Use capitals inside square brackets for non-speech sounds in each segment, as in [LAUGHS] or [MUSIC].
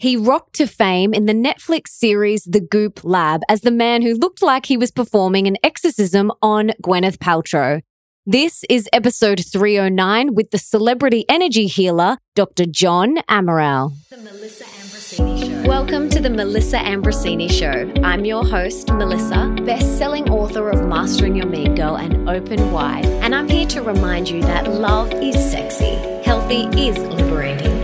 He rocked to fame in the Netflix series The Goop Lab as the man who looked like he was performing an exorcism on Gwyneth Paltrow. This is episode 309 with the celebrity energy healer, Dr. John Amaral. Welcome to the Melissa Ambrosini Show. I'm your host, Melissa, best-selling author of Mastering Your Mean Girl and Open Wide, and I'm here to remind you that love is sexy, healthy is liberating,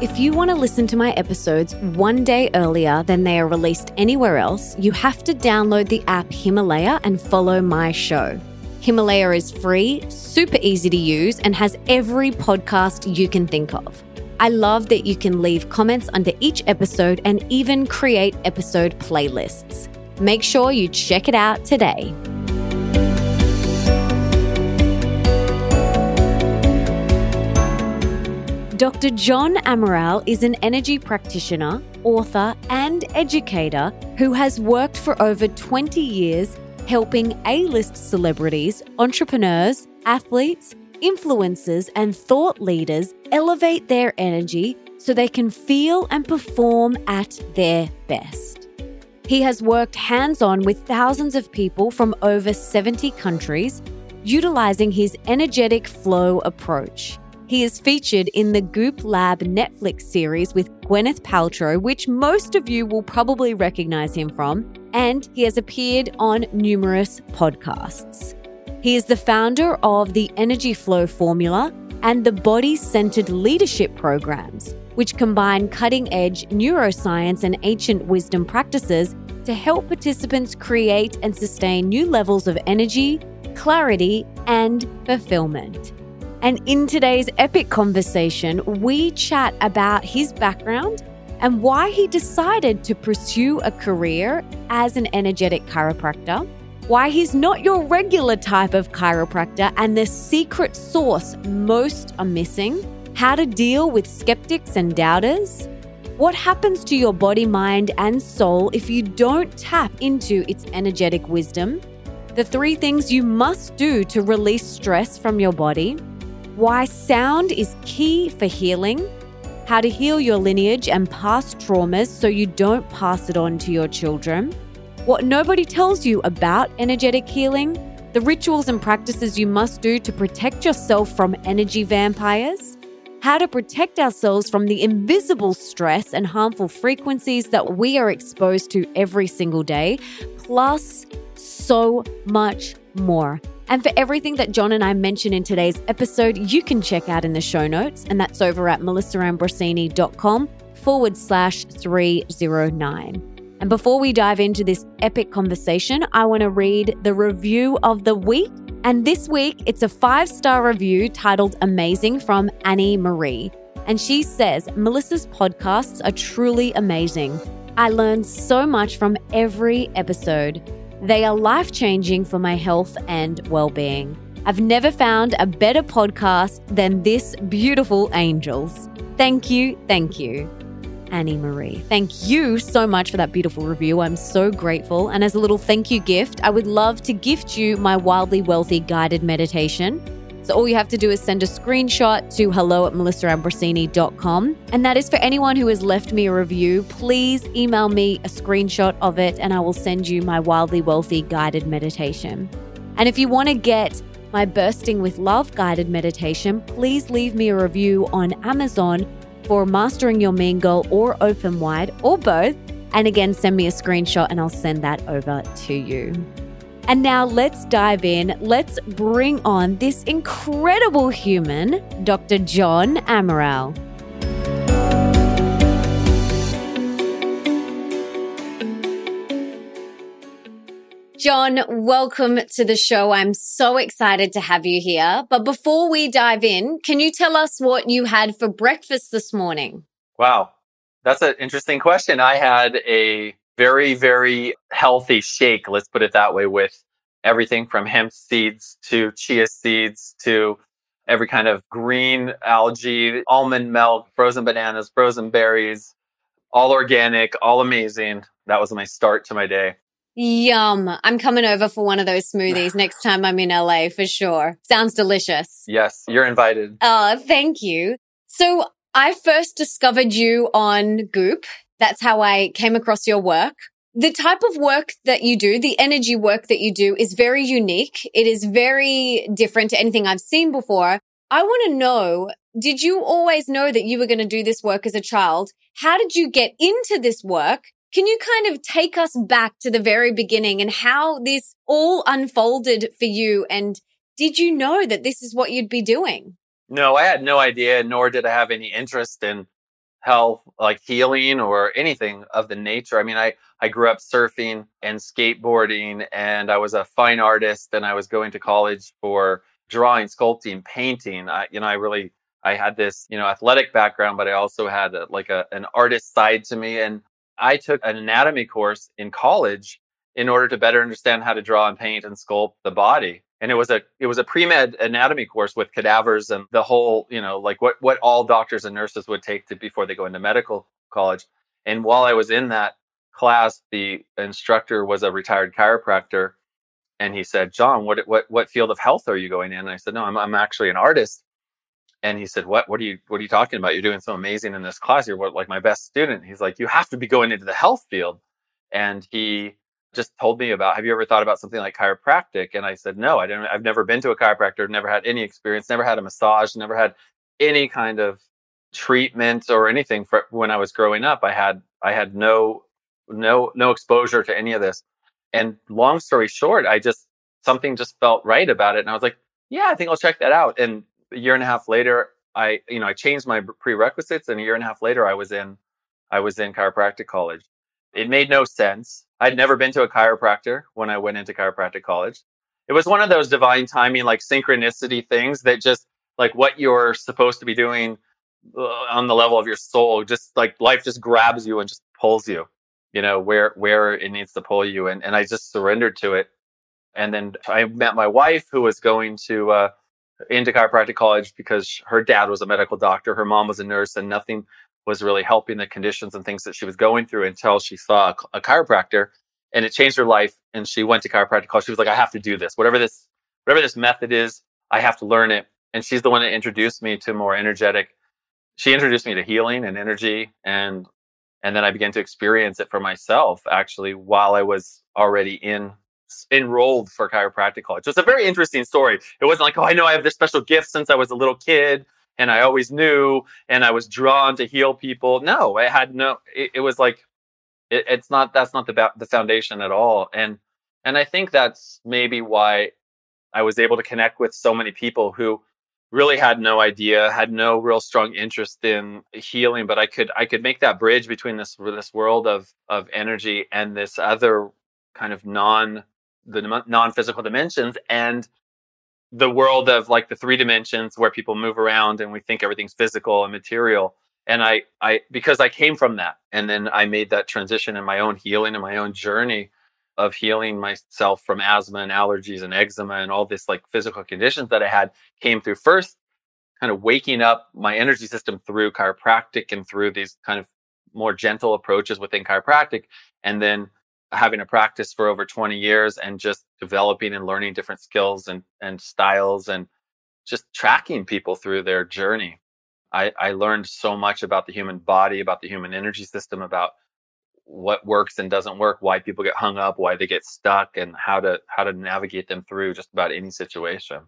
If you want to listen to my episodes one day earlier than they are released anywhere else, you have to download the app Himalaya and follow my show. Himalaya is free, super easy to use, and has every podcast you can think of. I love that you can leave comments under each episode and even create episode playlists. Make sure you check it out today. Dr. John Amaral is an energy practitioner, author, and educator who has worked for over 20 years helping A list celebrities, entrepreneurs, athletes, influencers, and thought leaders elevate their energy so they can feel and perform at their best. He has worked hands on with thousands of people from over 70 countries, utilizing his energetic flow approach. He is featured in the Goop Lab Netflix series with Gwyneth Paltrow, which most of you will probably recognize him from, and he has appeared on numerous podcasts. He is the founder of the Energy Flow Formula and the Body Centered Leadership Programs, which combine cutting edge neuroscience and ancient wisdom practices to help participants create and sustain new levels of energy, clarity, and fulfillment. And in today's epic conversation, we chat about his background and why he decided to pursue a career as an energetic chiropractor, why he's not your regular type of chiropractor, and the secret sauce most are missing, how to deal with skeptics and doubters. What happens to your body, mind, and soul if you don't tap into its energetic wisdom? The three things you must do to release stress from your body why sound is key for healing, how to heal your lineage and past traumas so you don't pass it on to your children, what nobody tells you about energetic healing, the rituals and practices you must do to protect yourself from energy vampires, how to protect ourselves from the invisible stress and harmful frequencies that we are exposed to every single day, plus so much more. And for everything that John and I mention in today's episode, you can check out in the show notes, and that's over at melissaambrosini.com forward slash 309. And before we dive into this epic conversation, I want to read the review of the week. And this week, it's a five star review titled Amazing from Annie Marie. And she says, Melissa's podcasts are truly amazing. I learned so much from every episode. They are life changing for my health and well being. I've never found a better podcast than this beautiful Angels. Thank you, thank you. Annie Marie. Thank you so much for that beautiful review. I'm so grateful. And as a little thank you gift, I would love to gift you my Wildly Wealthy guided meditation. So all you have to do is send a screenshot to hello at melissaambrosini.com. And that is for anyone who has left me a review. Please email me a screenshot of it and I will send you my Wildly Wealthy guided meditation. And if you want to get my Bursting with Love guided meditation, please leave me a review on Amazon for Mastering Your Mean Girl or Open Wide or both. And again, send me a screenshot and I'll send that over to you. And now let's dive in. Let's bring on this incredible human, Dr. John Amaral. John, welcome to the show. I'm so excited to have you here. But before we dive in, can you tell us what you had for breakfast this morning? Wow. That's an interesting question. I had a very, very healthy shake, let's put it that way, with everything from hemp seeds to chia seeds to every kind of green algae, almond milk, frozen bananas, frozen berries, all organic, all amazing. That was my start to my day. Yum. I'm coming over for one of those smoothies [LAUGHS] next time I'm in LA for sure. Sounds delicious. Yes, you're invited. Oh, thank you. So I first discovered you on Goop. That's how I came across your work. The type of work that you do, the energy work that you do is very unique. It is very different to anything I've seen before. I want to know, did you always know that you were going to do this work as a child? How did you get into this work? Can you kind of take us back to the very beginning and how this all unfolded for you? And did you know that this is what you'd be doing? No, I had no idea, nor did I have any interest in health, like healing or anything of the nature. I mean, I, I grew up surfing and skateboarding and I was a fine artist and I was going to college for drawing, sculpting, painting. I, you know, I really, I had this, you know, athletic background, but I also had a, like a, an artist side to me. And I took an anatomy course in college in order to better understand how to draw and paint and sculpt the body and it was a it was a pre-med anatomy course with cadavers and the whole you know like what what all doctors and nurses would take to before they go into medical college. And while i was in that class the instructor was a retired chiropractor and he said john what what what field of health are you going in? And i said no i'm, I'm actually an artist. And he said what what are you what are you talking about? You're doing so amazing in this class. You're what, like my best student. He's like you have to be going into the health field. And he just told me about have you ever thought about something like chiropractic? And i said no i didn't i've never been to a chiropractor never had any experience never had a massage never had any kind of treatment or anything for when i was growing up i had i had no no no exposure to any of this. And long story short i just something just felt right about it and i was like yeah i think i'll check that out. And a year and a half later i you know i changed my prerequisites and a year and a half later i was in i was in chiropractic college. It made no sense I'd never been to a chiropractor when I went into chiropractic college. It was one of those divine timing, like synchronicity things that just like what you're supposed to be doing uh, on the level of your soul, just like life just grabs you and just pulls you, you know, where, where it needs to pull you. And, and I just surrendered to it. And then I met my wife who was going to, uh, into chiropractic college because her dad was a medical doctor. Her mom was a nurse and nothing was really helping the conditions and things that she was going through until she saw a, a chiropractor and it changed her life. And she went to chiropractic college. She was like, I have to do this. Whatever this, whatever this method is, I have to learn it. And she's the one that introduced me to more energetic. She introduced me to healing and energy and and then I began to experience it for myself actually while I was already in enrolled for chiropractic college. So it's a very interesting story. It wasn't like, oh, I know I have this special gift since I was a little kid and I always knew and I was drawn to heal people. No, I had no, it, it was like, it, it's not, that's not the, the foundation at all. And, and I think that's maybe why I was able to connect with so many people who really had no idea, had no real strong interest in healing, but I could, I could make that bridge between this, this world of, of energy and this other kind of non, the non-physical dimensions and the world of like the three dimensions where people move around and we think everything's physical and material. And i i because i came from that and then i made that transition in my own healing and my own journey of healing myself from asthma and allergies and eczema and all this like physical conditions that i had came through first kind of waking up my energy system through chiropractic and through these kind of more gentle approaches within chiropractic. And then having a practice for over 20 years and just developing and learning different skills and, and styles and just tracking people through their journey. I, I learned so much about the human body, about the human energy system, about what works and doesn't work, why people get hung up, why they get stuck, and how to how to navigate them through just about any situation.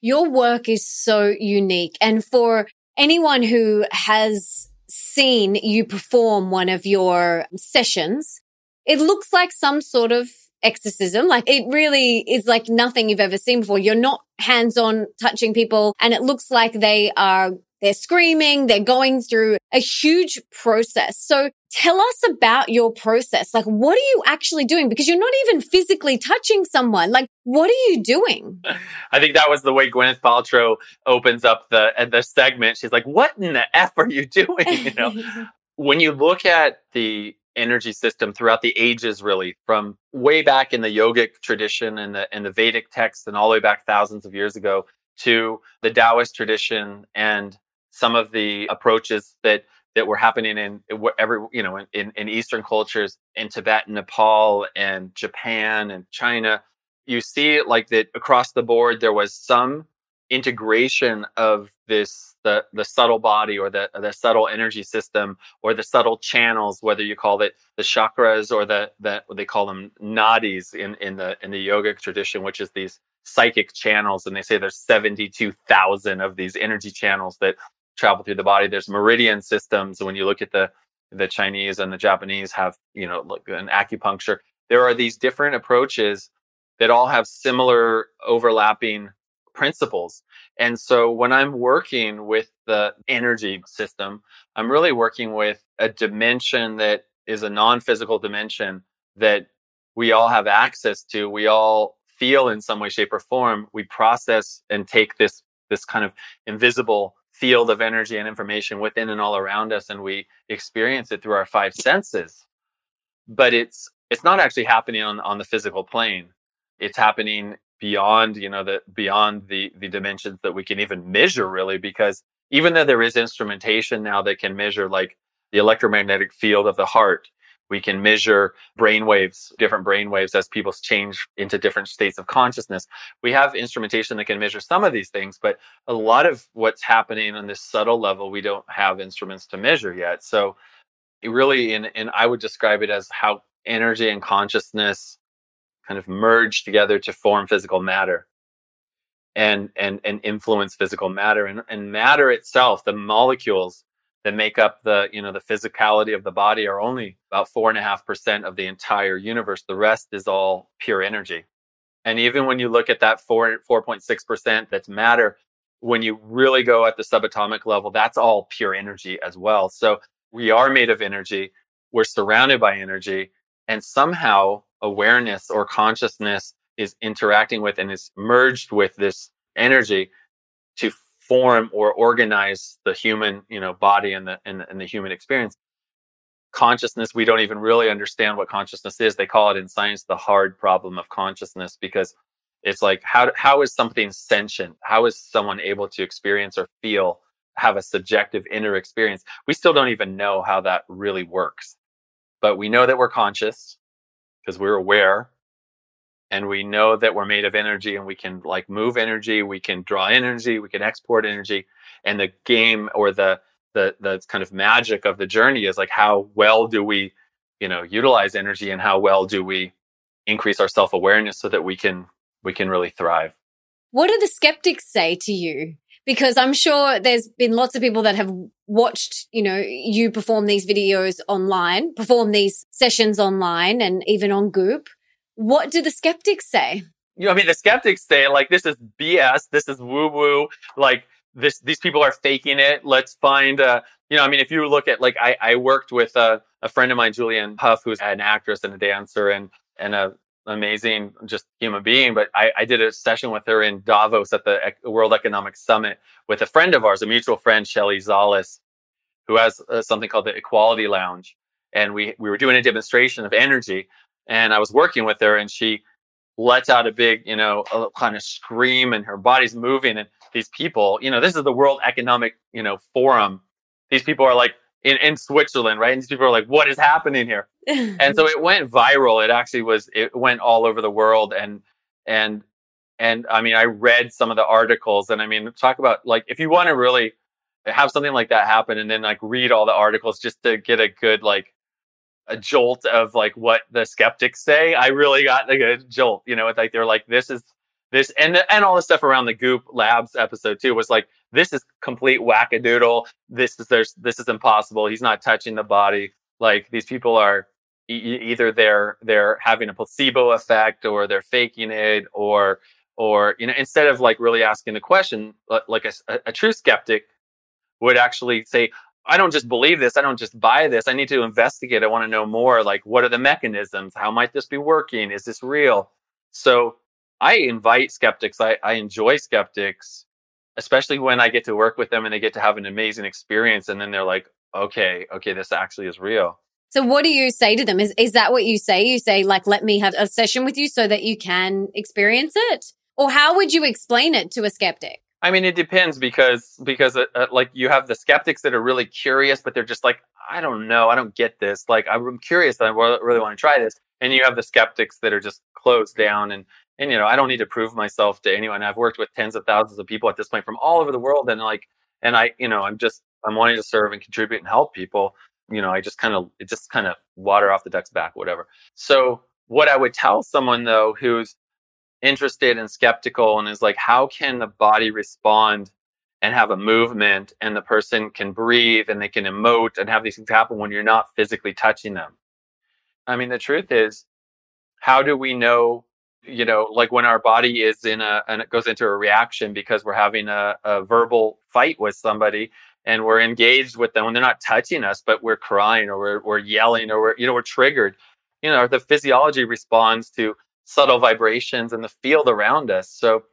Your work is so unique. And for anyone who has seen you perform one of your sessions, it looks like some sort of exorcism. Like it really is like nothing you've ever seen before. You're not hands on touching people and it looks like they are they're screaming, they're going through a huge process. So tell us about your process. Like, what are you actually doing? Because you're not even physically touching someone. Like, what are you doing? [LAUGHS] I think that was the way Gwyneth Paltrow opens up the uh, the segment. She's like, "What in the f are you doing?" [LAUGHS] You know, [LAUGHS] when you look at the energy system throughout the ages, really, from way back in the yogic tradition and the, and the Vedic texts and all the way back thousands of years ago to the Taoist tradition and some of the approaches that that were happening in every you know in, in Eastern cultures in Tibet and Nepal and Japan and China. You see like that across the board there was some integration of this the the subtle body or the the subtle energy system or the subtle channels whether you call it the chakras or the the they call them nadis in in the in the yogic tradition which is these psychic channels and they say there's 72,000 of these energy channels that travel through the body. There's meridian systems when you look at the the Chinese and the Japanese have you know like an acupuncture. There are these different approaches that all have similar overlapping principles. And so when I'm working with the energy system, I'm really working with a dimension that is a non physical dimension that we all have access to. We all feel in some way, shape, or form. We process and take this, this kind of invisible field of energy and information within and all around us, and we experience it through our five senses. But it's it's not actually happening on, on the physical plane. It's happening beyond you know the beyond the the dimensions that we can even measure really because even though there is instrumentation now that can measure like the electromagnetic field of the heart we can measure brain waves different brain waves as people change into different states of consciousness. We have instrumentation that can measure some of these things but a lot of what's happening on this subtle level we don't have instruments to measure yet. So really in and i would describe it as how energy and consciousness kind of merge together to form physical matter and and and influence physical matter. And, and matter itself the molecules that make up the you know the physicality of the body are only about four and a half percent of the entire universe. The rest is all pure energy. And even when you look at that four 4.6 percent that's matter when you really go at the subatomic level that's all pure energy as well. So we are made of energy. We're surrounded by energy. And somehow awareness or consciousness is interacting with and is merged with this energy to form or organize the human you know body and the and, and the human experience. Consciousness we don't even really understand what consciousness is. They call it in science the hard problem of consciousness because it's like how how is something sentient? How is someone able to experience or feel have a subjective inner experience? We still don't even know how that really works. But we know that we're conscious because we're aware and we know that we're made of energy and we can like move energy we can draw energy we can export energy and the game or the the the kind of magic of the journey is like how well do we you know utilize energy and how well do we increase our self-awareness so that we can we can really thrive. What do the skeptics say to you because I'm sure there's been lots of people that have watched, you know, you perform these videos online, perform these sessions online and even on Goop. What do the skeptics say? You know, I mean, the skeptics say like, this is BS. This is woo woo. Like this, these people are faking it. Let's find, uh, you know, I mean, if you look at like, I, I worked with a, a friend of mine, Julianne Hough, who's an actress and a dancer and, and a amazing just human being. But I, I, did a session with her in Davos at the World Economic Summit with a friend of ours, a mutual friend, Shelley Zalis, who has uh, something called the Equality Lounge. And we, we were doing a demonstration of energy. And I was working with her, and she lets out a big, you know, kind of scream, and her body's moving. And these people, you know, this is the World Economic, you know, Forum. These people are like, in, in Switzerland, right? And these people are like, what is happening here? And so it went viral. It actually was, it went all over the world. And, and, and I mean, I read some of the articles and I mean, talk about like, if you want to really have something like that happen and then like read all the articles just to get a good, like, a jolt of like what the skeptics say. I really got like a jolt, you know, it's like they're like, this is this and and all the stuff around the Goop Labs episode too was like this is complete wackadoodle. This is there's this is impossible. He's not touching the body. Like these people are either they're they're having a placebo effect or they're faking it or or you know instead of like really asking the question like a, a true skeptic would actually say I don't just believe this. I don't just buy this. I need to investigate. I want to know more. Like, what are the mechanisms? How might this be working? Is this real? So I invite skeptics. I, I enjoy skeptics, especially when I get to work with them and they get to have an amazing experience. And then they're like, okay, okay, this actually is real. So what do you say to them? Is is that what you say? You say like let me have a session with you so that you can experience it? Or how would you explain it to a skeptic? I mean, it depends because because uh, uh, like you have the skeptics that are really curious, but they're just like, I don't know, I don't get this. Like I'm curious, I really want to try this. And you have the skeptics that are just closed down and and you know I don't need to prove myself to anyone. I've worked with tens of thousands of people at this point from all over the world, and like and I you know I'm just I'm wanting to serve and contribute and help people you know, I just kind of, it just kind of water off the duck's back, whatever. So, what I would tell someone though who's interested and skeptical and is like, how can the body respond and have a movement and the person can breathe and they can emote and have these things happen when you're not physically touching them? I mean, the truth is, how do we know, you know, like when our body is in a, and it goes into a reaction because we're having a, a verbal fight with somebody and we're engaged with them when they're not touching us, but we're crying or we're, we're yelling or we're, you know, we're triggered. You know, the physiology responds to subtle vibrations in the field around us. So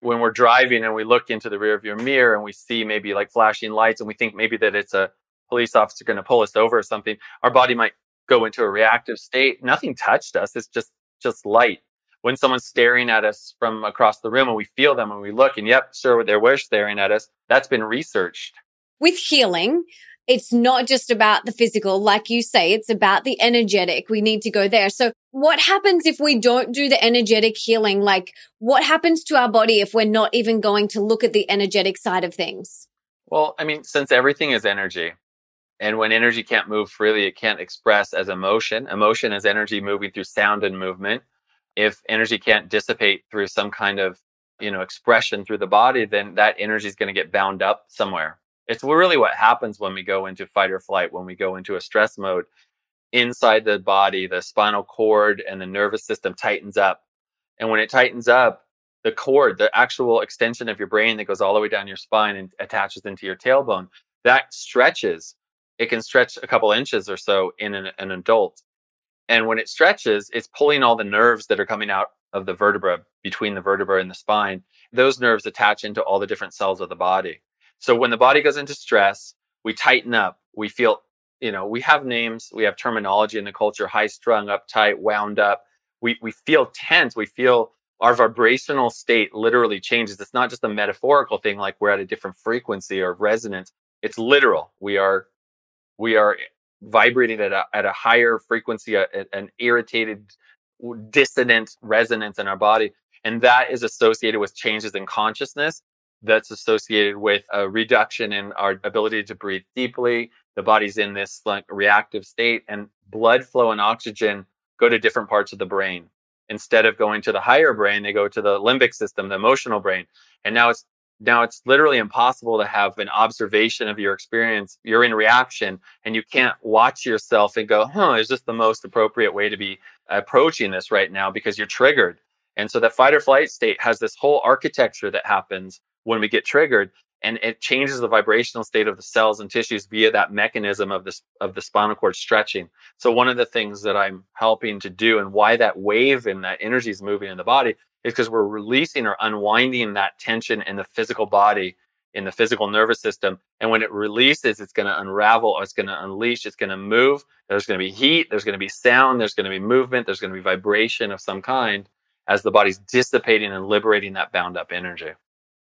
when we're driving and we look into the rear view mirror and we see maybe like flashing lights and we think maybe that it's a police officer going to pull us over or something, our body might go into a reactive state. Nothing touched us. It's just, just light. When someone's staring at us from across the room and we feel them and we look and yep, sure, they were staring at us. That's been researched with healing, it's not just about the physical. Like you say, it's about the energetic. We need to go there. So what happens if we don't do the energetic healing? Like what happens to our body if we're not even going to look at the energetic side of things? Well, I mean, since everything is energy, and when energy can't move freely, it can't express as emotion. Emotion is energy moving through sound and movement. If energy can't dissipate through some kind of, you know, expression through the body, then that energy is going to get bound up somewhere. It's really what happens when we go into fight or flight, when we go into a stress mode. Inside the body, the spinal cord and the nervous system tightens up. And when it tightens up, the cord, the actual extension of your brain that goes all the way down your spine and attaches into your tailbone, that stretches. It can stretch a couple inches or so in an, an adult. And when it stretches, it's pulling all the nerves that are coming out of the vertebra between the vertebra and the spine. Those nerves attach into all the different cells of the body. So when the body goes into stress, we tighten up. We feel, you know, we have names, we have terminology in the culture, high strung, uptight, wound up. We, we feel tense. We feel our vibrational state literally changes. It's not just a metaphorical thing like we're at a different frequency or resonance. It's literal. We are, we are vibrating at a, at a higher frequency, a, an irritated, dissonant resonance in our body. And that is associated with changes in consciousness that's associated with a reduction in our ability to breathe deeply. The body's in this like reactive state and blood flow and oxygen go to different parts of the brain. Instead of going to the higher brain, they go to the limbic system, the emotional brain. And now it's now it's literally impossible to have an observation of your experience. You're in reaction and you can't watch yourself and go, huh, is this the most appropriate way to be approaching this right now? Because you're triggered. And so the fight or flight state has this whole architecture that happens when we get triggered and it changes the vibrational state of the cells and tissues via that mechanism of this of the spinal cord stretching. So one of the things that i'm helping to do and why that wave and that energy is moving in the body is because we're releasing or unwinding that tension in the physical body in the physical nervous system. And when it releases it's going to unravel or it's going to unleash it's going to move. There's going to be heat there's going to be sound there's going to be movement there's going to be vibration of some kind as the body's dissipating and liberating that bound up energy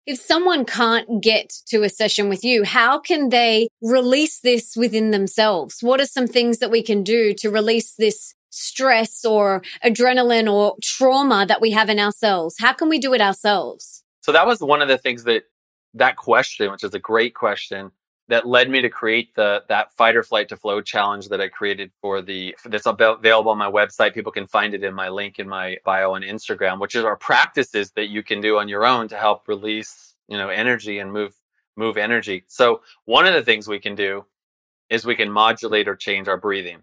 if someone can't get to a session with you, how can they release this within themselves? What are some things that we can do to release this stress or adrenaline or trauma that we have in ourselves? How can we do it ourselves? So that was one of the things that that question, which is a great question, that led me to create the that fight or flight to flow challenge that I created for the that's available on my website. People can find it in my link in my bio on Instagram, which is our practices that you can do on your own to help release, you know, energy and move move energy. So one of the things we can do is we can modulate or change our breathing.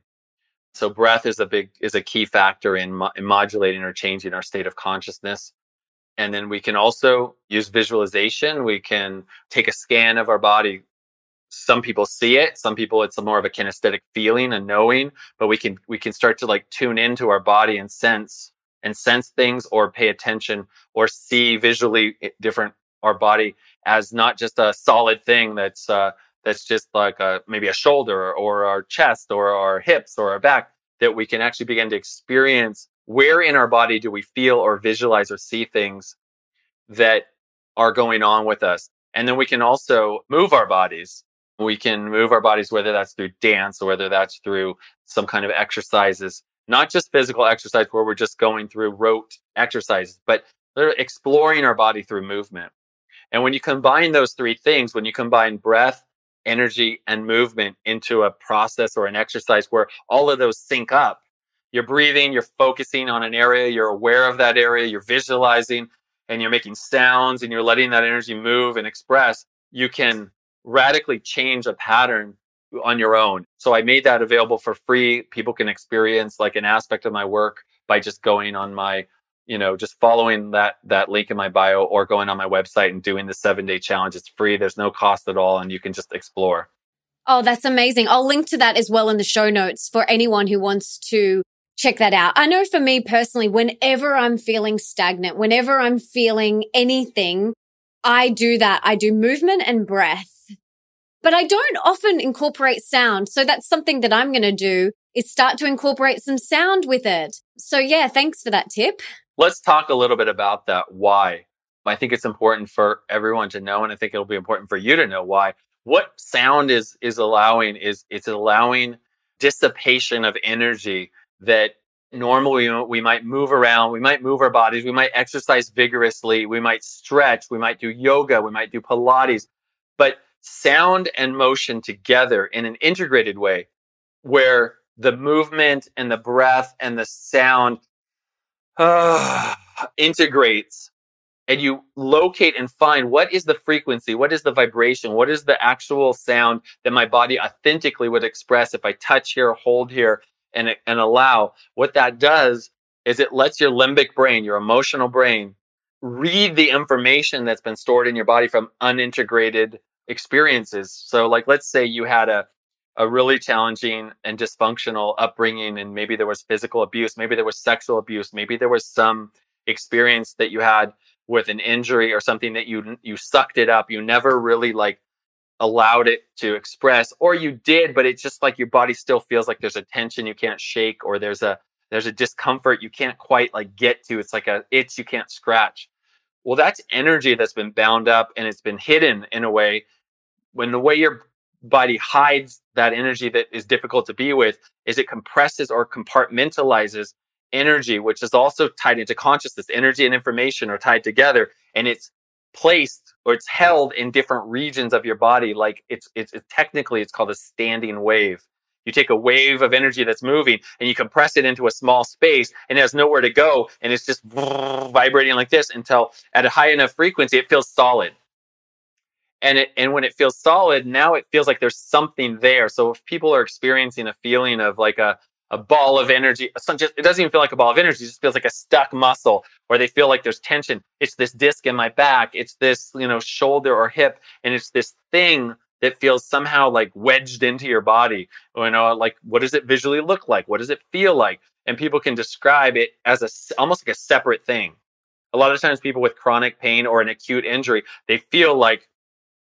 So breath is a big is a key factor in, mo- in modulating or changing our state of consciousness. And then we can also use visualization. We can take a scan of our body, some people see it some people it's more of a kinesthetic feeling and knowing but we can we can start to like tune into our body and sense and sense things or pay attention or see visually different our body as not just a solid thing that's uh, that's just like a, maybe a shoulder or our chest or our hips or our back that we can actually begin to experience where in our body do we feel or visualize or see things that are going on with us. And then we can also move our bodies. We can move our bodies, whether that's through dance or whether that's through some kind of exercises, not just physical exercise where we're just going through rote exercises, but exploring our body through movement. And when you combine those three things, when you combine breath, energy, and movement into a process or an exercise where all of those sync up, you're breathing, you're focusing on an area, you're aware of that area, you're visualizing, and you're making sounds and you're letting that energy move and express, you can radically change a pattern on your own. So I made that available for free. People can experience like an aspect of my work by just going on my, you know, just following that that link in my bio or going on my website and doing the 7-day challenge. It's free. There's no cost at all and you can just explore. Oh, that's amazing. I'll link to that as well in the show notes for anyone who wants to check that out. I know for me personally, whenever I'm feeling stagnant, whenever I'm feeling anything, I do that. I do movement and breath, but I don't often incorporate sound. So that's something that I'm going to do is start to incorporate some sound with it. So yeah, thanks for that tip. Let's talk a little bit about that. Why? I think it's important for everyone to know, and I think it'll be important for you to know why. What sound is is allowing is it's allowing dissipation of energy that normally we might move around, we might move our bodies, we might exercise vigorously, we might stretch, we might do yoga, we might do Pilates, but sound and motion together in an integrated way where the movement and the breath and the sound uh, [SIGHS] integrates and you locate and find what is the frequency, what is the vibration, what is the actual sound that my body authentically would express if I touch here, hold here, and, and allow, what that does is it lets your limbic brain, your emotional brain, read the information that's been stored in your body from unintegrated experiences. So, like, let's say you had a, a really challenging and dysfunctional upbringing, and maybe there was physical abuse, maybe there was sexual abuse, maybe there was some experience that you had with an injury or something that you you sucked it up. You never really like allowed it to express or you did but it's just like your body still feels like there's a tension you can't shake or there's a there's a discomfort you can't quite like get to it's like a itch you can't scratch well that's energy that's been bound up and it's been hidden in a way. When the way your body hides that energy that is difficult to be with is it compresses or compartmentalizes energy which is also tied into consciousness energy and information are tied together and it's placed or it's held in different regions of your body like it's, it's, it's technically it's called a standing wave you take a wave of energy that's moving and you compress it into a small space and it has nowhere to go and it's just [LAUGHS] vibrating like this until at a high enough frequency it feels solid and it and when it feels solid now it feels like there's something there so if people are experiencing a feeling of like a a ball of energy. Just, it doesn't even feel like a ball of energy. It just feels like a stuck muscle where they feel like there's tension. It's this disc in my back. It's this, you know, shoulder or hip. And it's this thing that feels somehow like wedged into your body. You know, like what does it visually look like? What does it feel like? And people can describe it as a almost like a separate thing. A lot of times people with chronic pain or an acute injury, they feel like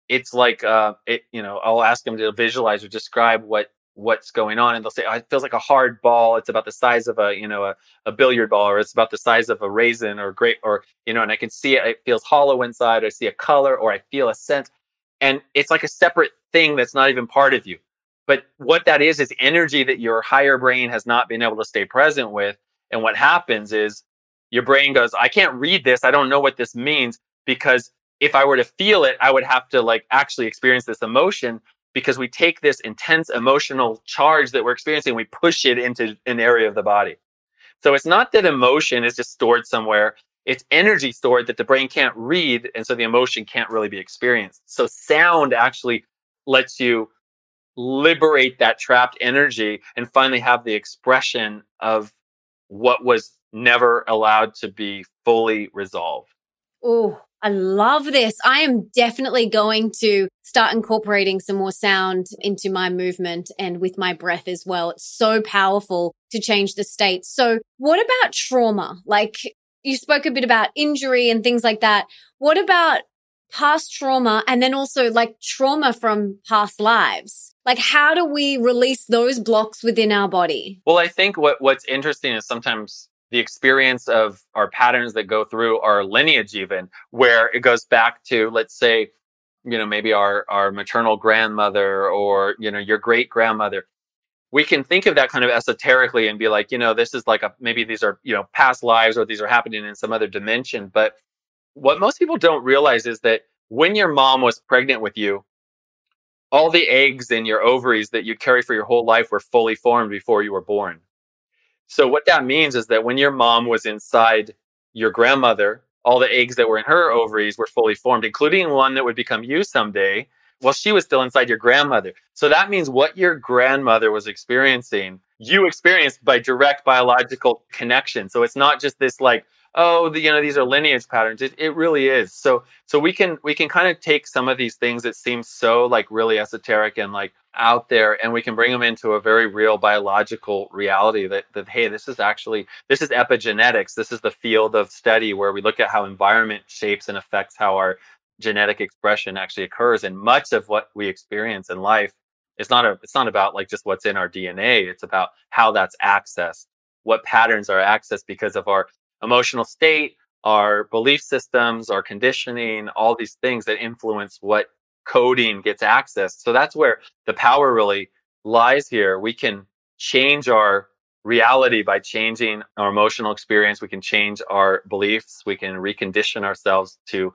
it's like uh it, you know, I'll ask them to visualize or describe what what's going on and they'll say oh, it feels like a hard ball it's about the size of a you know a, a billiard ball or it's about the size of a raisin or grape or you know and i can see it it feels hollow inside i see a color or i feel a sense and it's like a separate thing that's not even part of you but what that is is energy that your higher brain has not been able to stay present with and what happens is your brain goes i can't read this i don't know what this means because if i were to feel it i would have to like actually experience this emotion because we take this intense emotional charge that we're experiencing, we push it into an area of the body. So it's not that emotion is just stored somewhere. It's energy stored that the brain can't read. And so the emotion can't really be experienced. So sound actually lets you liberate that trapped energy and finally have the expression of what was never allowed to be fully resolved. Oh, I love this. I am definitely going to start incorporating some more sound into my movement and with my breath as well. It's so powerful to change the state. So what about trauma? Like you spoke a bit about injury and things like that. What about past trauma and then also like trauma from past lives. Like how do we release those blocks within our body? Well, I think what what's interesting is sometimes the experience of our patterns that go through our lineage even where it goes back to let's say you know maybe our our maternal grandmother or you know your great grandmother we can think of that kind of esoterically and be like you know this is like a maybe these are you know past lives or these are happening in some other dimension but what most people don't realize is that when your mom was pregnant with you all the eggs in your ovaries that you carry for your whole life were fully formed before you were born so what that means is that when your mom was inside your grandmother, all the eggs that were in her ovaries were fully formed, including one that would become you someday. Well, she was still inside your grandmother. So that means what your grandmother was experiencing, you experienced by direct biological connection. So it's not just this like oh, the, you know, these are lineage patterns. It, it really is. So, so we can, we can kind of take some of these things that seem so like really esoteric and like out there and we can bring them into a very real biological reality that, that, hey, this is actually, this is epigenetics. This is the field of study where we look at how environment shapes and affects how our genetic expression actually occurs. And much of what we experience in life it's not a, it's not about like just what's in our DNA. It's about how that's accessed what patterns are accessed because of our emotional state, our belief systems, our conditioning, all these things that influence what coding gets accessed. So that's where the power really lies here. We can change our reality by changing our emotional experience. We can change our beliefs. We can recondition ourselves to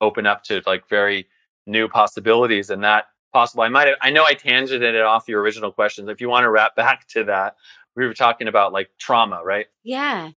open up to like very new possibilities. And that possible, I might, have, I know I tangented it off your original questions. If you want to wrap [LAUGHS] back to that, we were talking about like trauma, right? Yeah.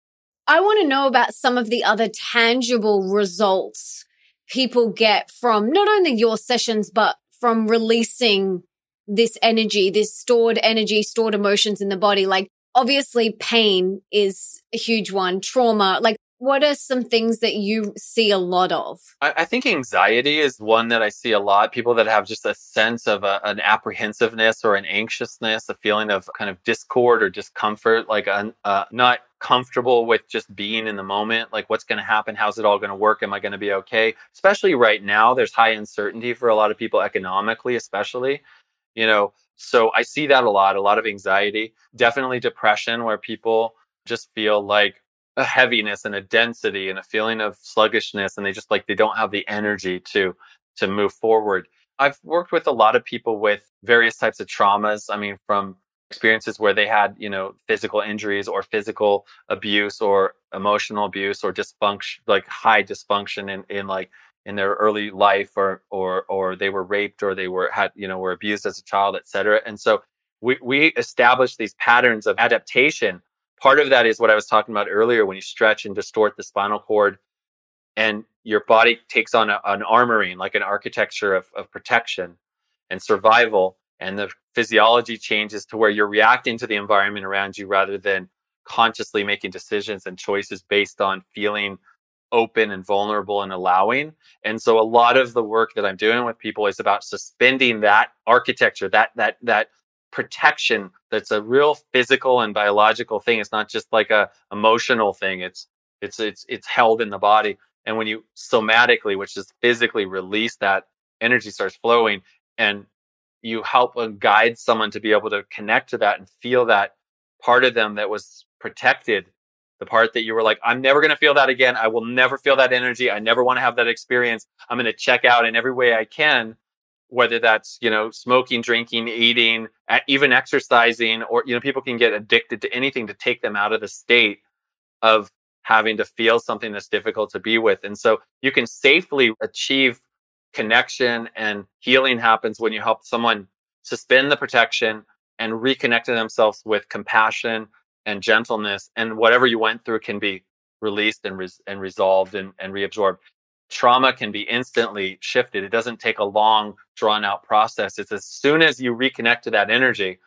I want to know about some of the other tangible results people get from not only your sessions, but from releasing this energy, this stored energy, stored emotions in the body. Like, obviously, pain is a huge one, trauma. Like, what are some things that you see a lot of? I, I, think anxiety is one that I see a lot. People that have just a sense of a, an apprehensiveness or an anxiousness, a feeling of kind of discord or discomfort, like uh, not comfortable with just being in the moment. Like, what's going to happen? How's it all going to work? Am I going to be okay? Especially right now, there's high uncertainty for a lot of people economically, especially. You know, so I see that a lot, a lot of anxiety, definitely depression, where people just feel like a heaviness and a density and a feeling of sluggishness and they just like they don't have the energy to to move forward. I've worked with a lot of people with various types of traumas. I mean from experiences where they had you know physical injuries or physical abuse or emotional abuse or dysfunction like high dysfunction in, in like in their early life or or or they were raped or they were had you know were abused as a child etc and so we we established these patterns of adaptation part of that is what I was talking about earlier when you stretch and distort the spinal cord and your body takes on a, an armoring, like an architecture of, of protection and survival. And the physiology changes to where you're reacting to the environment around you rather than consciously making decisions and choices based on feeling open and vulnerable and allowing. And so a lot of the work that I'm doing with people is about suspending that architecture, that that that protection that's a real physical and biological thing. It's not just like a emotional thing. It's it's it's it's held in the body. And when you somatically, which is physically release that energy starts flowing and you help and guide someone to be able to connect to that and feel that part of them that was protected the part that you were like i'm never going to feel that again i will never feel that energy i never want to have that experience i'm going to check out in every way i can whether that's you know smoking drinking eating even exercising or you know people can get addicted to anything to take them out of the state of having to feel something that's difficult to be with. And so you can safely achieve connection and healing happens when you help someone suspend the protection and reconnect to themselves with compassion and gentleness and whatever you went through can be released and, res- and resolved and, and reabsorbed trauma can be instantly shifted. It doesn't take a long, drawn out process. It's as soon as you reconnect to that energy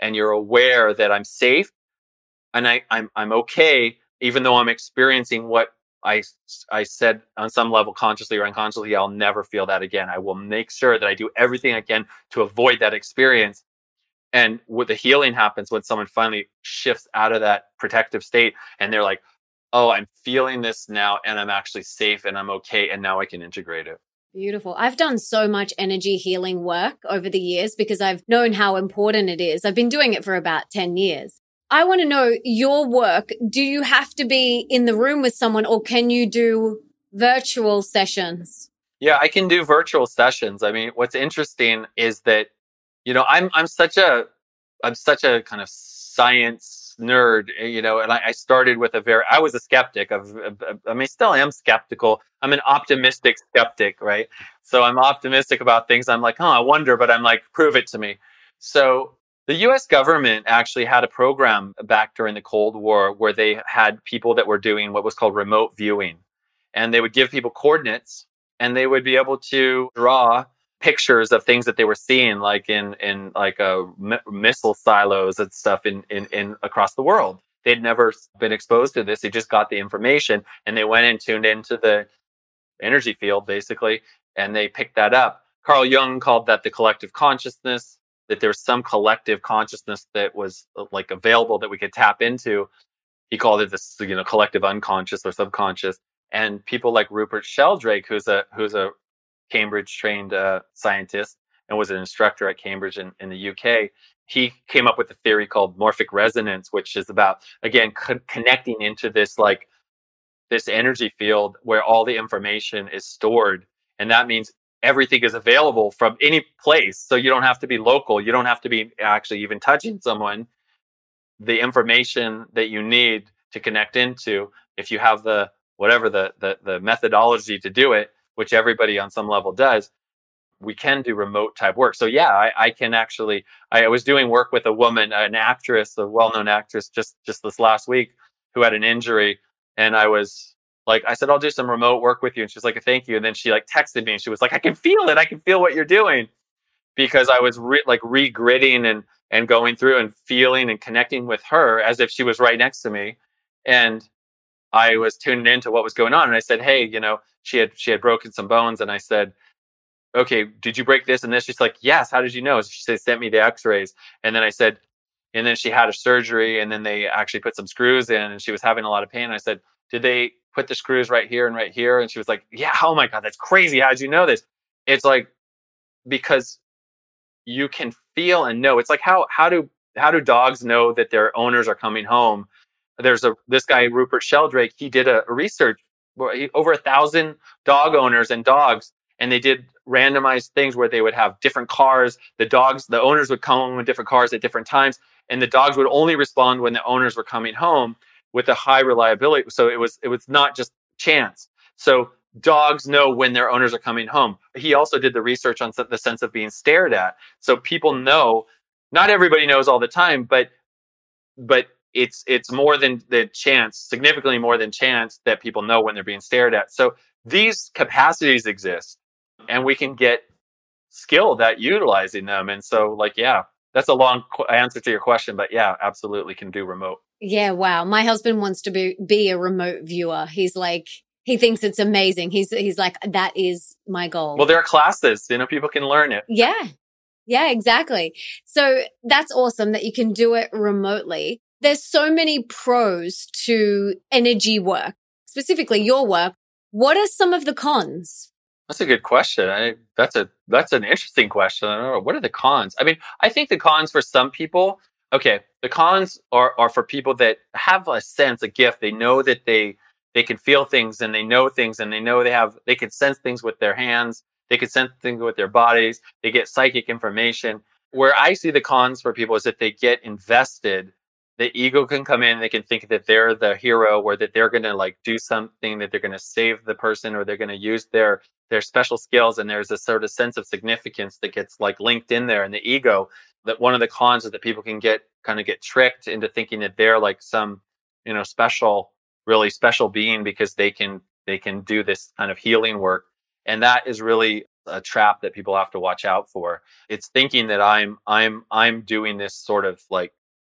and you're aware that I'm safe and I, I'm, I'm okay, even though I'm experiencing what I, I said on some level, consciously or unconsciously, I'll never feel that again. I will make sure that I do everything I can to avoid that experience. And what the healing happens when someone finally shifts out of that protective state and they're like, oh, I'm feeling this now and I'm actually safe and I'm okay. And now I can integrate it. Beautiful. I've done so much energy healing work over the years because I've known how important it is. I've been doing it for about 10 years. I want to know your work. Do you have to be in the room with someone or can you do virtual sessions? Yeah, I can do virtual sessions. I mean, what's interesting is that, you know, I'm I'm such a I'm such a kind of science nerd, eh, you know, and I, I started with a very, I was a skeptic of, I mean, still am skeptical. I'm an optimistic skeptic, right? So I'm optimistic about things. I'm like, oh, I wonder, but I'm like, prove it to me. So the US government actually had a program back during the Cold War where they had people that were doing what was called remote viewing. And they would give people coordinates and they would be able to draw pictures of things that they were seeing, like in in like uh, m- missile silos and stuff in, in in across the world. They'd never been exposed to this. They just got the information and they went and tuned into the energy field basically, and they picked that up. Carl Jung called that the collective consciousness. That there's some collective consciousness that was uh, like available that we could tap into. He called it this, you know, collective unconscious or subconscious. And people like Rupert Sheldrake, who's a who's a Cambridge trained uh, scientist and was an instructor at Cambridge in, in the UK. He came up with a theory called morphic resonance, which is about, again, co- connecting into this like this energy field where all the information is stored. And that means everything is available from any place. So you don't have to be local. You don't have to be actually even touching someone. The information that you need to connect into, if you have the whatever the, the, the methodology to do it, which everybody on some level does, we can do remote type work. So yeah, I, I, can actually. I was doing work with a woman, an actress, a well-known actress, just just this last week, who had an injury, and I was like, I said, I'll do some remote work with you, and she's like, thank you. And then she like texted me, and she was like, I can feel it. I can feel what you're doing, because I was re- like regritting and and going through and feeling and connecting with her as if she was right next to me, and I was tuning into what was going on, and I said, hey, you know she had she had broken some bones and I said, "Okay, did you break this and this?" She's like, "Yes." How did you know? She said, "Sent me the X-rays." And then I said, and then she had a surgery and then they actually put some screws in and she was having a lot of pain. I said, "Did they put the screws right here and right here?" And she was like, "Yeah." Oh my god, that's crazy. How did you know this? It's like because you can feel and know. It's like how how do how do dogs know that their owners are coming home? There's a this guy Rupert Sheldrake. He did a research over a thousand dog owners and dogs and they did randomized things where they would have different cars. The dogs the owners would come home with different cars at different times and the dogs would only respond when the owners were coming home with a high reliability so it was it was not just chance. So dogs know when their owners are coming home. He also did the research on the sense of being stared at. So people know not everybody knows all the time but but it's it's more than the chance, significantly more than chance that people know when they're being stared at. So these capacities exist, and we can get skilled at utilizing them. And so, like, yeah, that's a long qu- answer to your question, but yeah, absolutely can do remote. Yeah, wow. My husband wants to be be a remote viewer. He's like he thinks it's amazing. He's he's like that is my goal. Well, there are classes, you know, people can learn it. Yeah. Yeah, exactly. So that's awesome that you can do it remotely there's so many pros to energy work, specifically your work. What are some of the cons? That's a good question. I, that's a that's an interesting question. I don't know. What are the cons? I mean, I think the cons for some people. Okay, the cons are are for people that have a sense, a gift. They know that they they can feel things and they know things and they know they have they can sense things with their hands. They can sense things with their bodies. They get psychic information. Where I see the cons for people is that they get invested the ego can come in they can think that they're the hero or that they're going to like do something that they're going to save the person or they're going to use their their special skills and there's a sort of sense of significance that gets like linked in there. And the ego that one of the cons is that people can get kind of get tricked into thinking that they're like some you know special really special being because they can they can do this kind of healing work. And that is really a trap that people have to watch out for. It's thinking that i'm i'm i'm doing this sort of like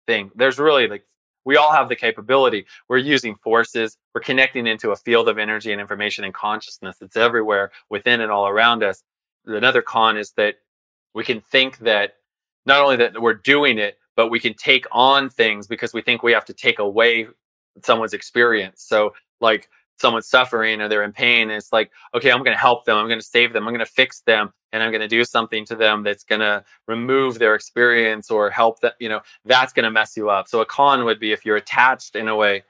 thing. There's really like we all have the capability. We're using forces. We're connecting into a field of energy and information and consciousness that's everywhere within and all around us. Another con is that we can think that not only that we're doing it, but we can take on things because we think we have to take away someone's experience. So like someone's suffering or they're in pain. and it's like, okay, I'm going to help them. I'm going to save them. I'm going to fix them. And I'm going to do something to them that's going to remove their experience or help them. You know, that's going to mess you up. So a con would be if you're attached in a way.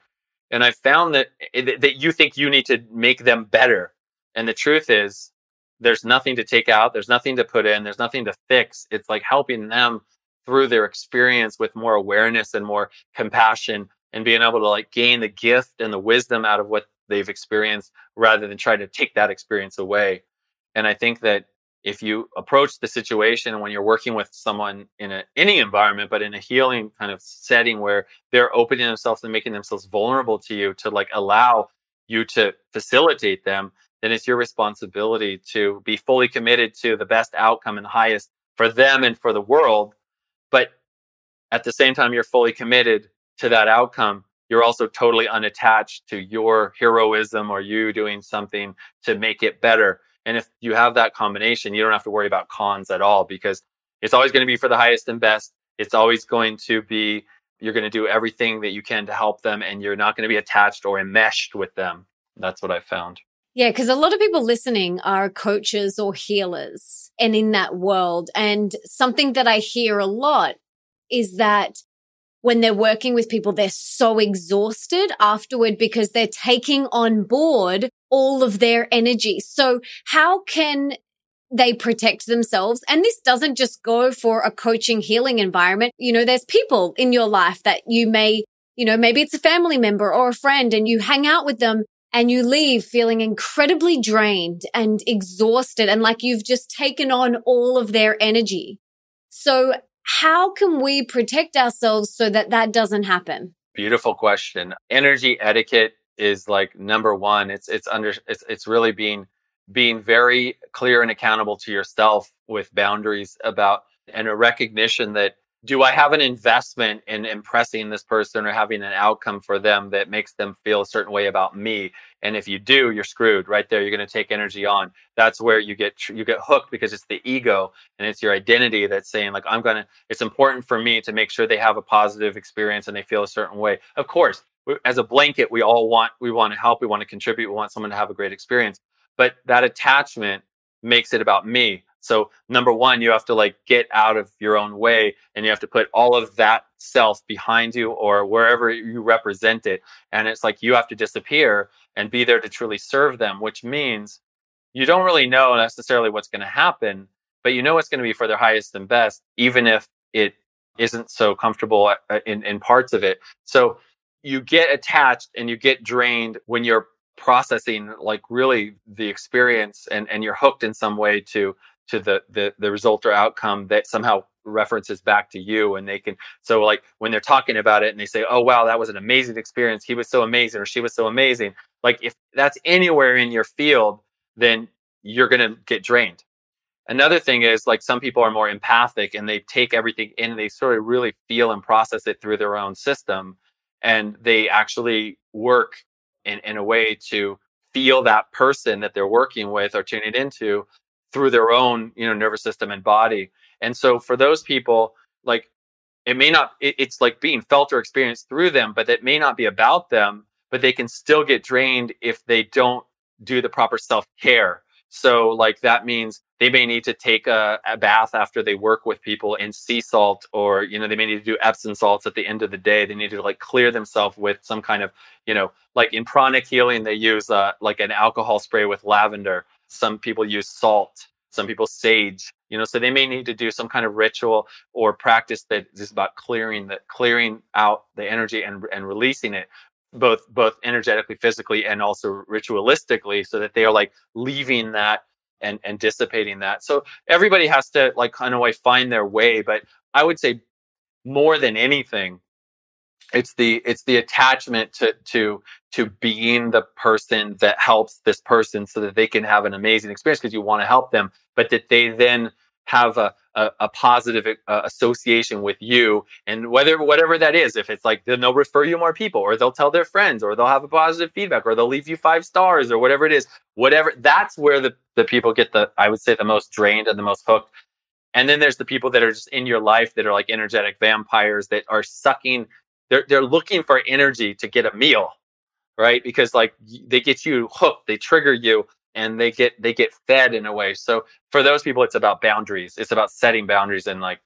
And I found that eh, that you think you need to make them better. And the truth is, there's nothing to take out. There's nothing to put in. There's nothing to fix. It's like helping them through their experience with more awareness and more compassion and being able to like gain the gift and the wisdom out of what they've experienced rather than try to take that experience away. And I think that if you approach the situation when you're working with someone in a, any environment, but in a healing kind of setting where they're opening themselves and making themselves vulnerable to you to like allow you to facilitate them, then it's your responsibility to be fully committed to the best outcome and highest for them and for the world. But at the same time, you're fully committed to that outcome you're also totally unattached to your heroism or you doing something to make it better. And if you have that combination, you don't have to worry about cons at all because it's always going to be for the highest and best. It's always going to be, you're going to do everything that you can to help them and you're not going to be attached or enmeshed with them. That's what I found. Yeah, because a lot of people listening are coaches or healers and in that world. And something that I hear a lot is that when they're working with people, they're so exhausted afterward because they're taking on board all of their energy. So how can they protect themselves? And this doesn't just go for a coaching healing environment. You know, there's people in your life that you may, you know, maybe it's a family member or a friend and you hang out with them and you leave feeling incredibly drained and exhausted and like you've just taken on all of their energy. So how can we protect ourselves so that that doesn't happen? Beautiful question. Energy etiquette is like number one. It's it's under it's it's really being being very clear and accountable to yourself with boundaries about and a recognition that do I have an investment in impressing this person or having an outcome for them that makes them feel a certain way about me? And if you do, you're screwed right there. You're going to take energy on. That's where you get you get hooked because it's the ego and it's your identity that's saying like I'm going to. It's important for me to make sure they have a positive experience and they feel a certain way. Of course, as a blanket, we all want we want to help. We want to contribute. We want someone to have a great experience. But that attachment makes it about me. So number one, you have to like get out of your own way and you have to put all of that self behind you or wherever you represent it. And it's like you have to disappear and be there to truly serve them, which means you don't really know necessarily what's going to happen, but you know it's going to be for their highest and best, even if it isn't so comfortable uh, in, in parts of it. So you get attached and you get drained when you're processing like really the experience and, and you're hooked in some way to to the, the the result or outcome that somehow references back to you and they can so like when they're talking about it and they say oh wow that was an amazing experience. He was so amazing or she was so amazing. Like if that's anywhere in your field then you're going to get drained. Another thing is like some people are more empathic and they take everything in and they sort of really feel and process it through their own system and they actually work in, in a way to feel that person that they're working with or tuning into through their own you know nervous system and body. And so for those people like it may not it, it's like being felt or experienced through them but it may not be about them but they can still get drained if they don't do the proper self-care. So like that means they may need to take a, a, bath after they work with people in sea salt or you know they may need to do epsom salts at the end of the day. They need to like clear themselves with some kind of you know like in pranic healing they use uh, like an alcohol spray with lavender some people use salt. Some people sage. You know, so they may need to do some kind of ritual or practice that is about clearing the clearing out the energy and and releasing it both both energetically physically and also ritualistically so that they are like leaving that and and dissipating that so everybody has to like kind of find their way but i would say more than anything it's the it's the attachment to to to being the person that helps this person so that they can have an amazing experience because you want to help them but that they then have a, a, a positive uh, association with you and whether whatever that is if it's like then they'll refer you more people or they'll tell their friends or they'll have a positive feedback or they'll leave you five stars or whatever it is whatever that's where the, the people get the i would say the most drained and the most hooked. And then there's the people that are just in your life that are like energetic vampires that are sucking they're they're looking for energy to get a meal, right? Because like they get you hooked, they trigger you and they get they get fed in a way. So for those people it's about boundaries. It's about setting boundaries and like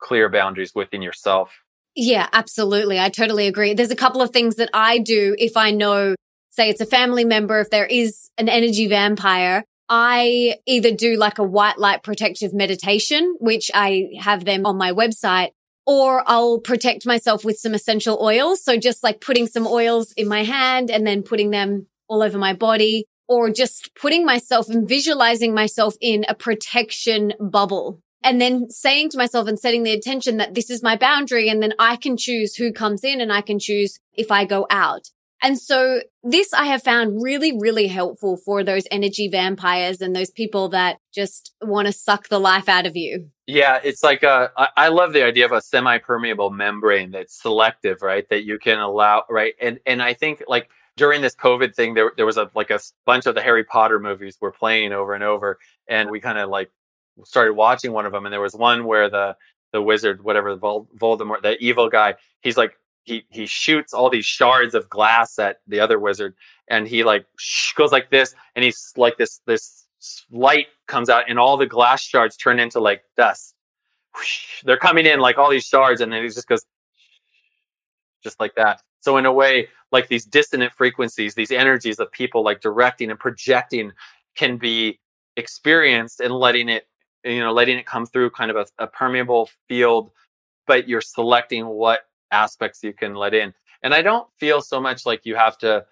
clear boundaries within yourself. Yeah, absolutely. I totally agree. There's a couple of things that I do if I know say it's a family member if there is an energy vampire I either do like a white light protective meditation, which I have them on my website, or I'll protect myself with some essential oils. So just like putting some oils in my hand and then putting them all over my body or just putting myself and visualizing myself in a protection bubble and then saying to myself and setting the attention that this is my boundary. And then I can choose who comes in and I can choose if I go out. And so this I have found really, really helpful for those energy vampires and those people that just want to suck the life out of you. Yeah, it's like uh, a, I love the idea of a semi-permeable membrane that's selective, right? That you can allow, right? And and I think like during this COVID thing, there there was a like a bunch of the Harry Potter movies were playing over and over, and we kind of like started watching one of them, and there was one where the the wizard, whatever Voldemort, the evil guy, he's like he he shoots all these shards of glass at the other wizard, and he like goes like this, and he's like this this light comes out, and all the glass shards turn into like dust. They're coming in like all these shards, and then he just goes just like that. So in a way, like these dissonant frequencies, these energies of people like directing and projecting can be experienced and letting it, you know, letting it come through kind of a, a permeable field, but you're selecting what aspects you can let in. And I don't feel so much like you have to,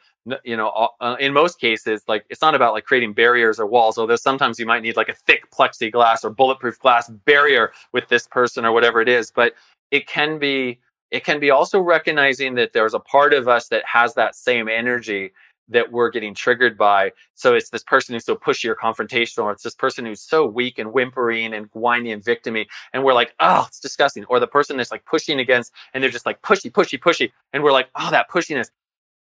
you know, uh, in most cases, like it's not about like creating barriers or walls, although sometimes you might need like a thick plexiglass or bulletproof glass barrier with this person or whatever it is. But it can be, it can be also recognizing that there's a part of us that has that same energy that we're getting triggered by. So it's this person who's so pushy or confrontational, or it's this person who's so weak and whimpering and whiny and victimy. And we're like, oh, it's disgusting. Or the person that's like pushing against and they're just like pushy, pushy, pushy. And we're like, oh, that pushiness.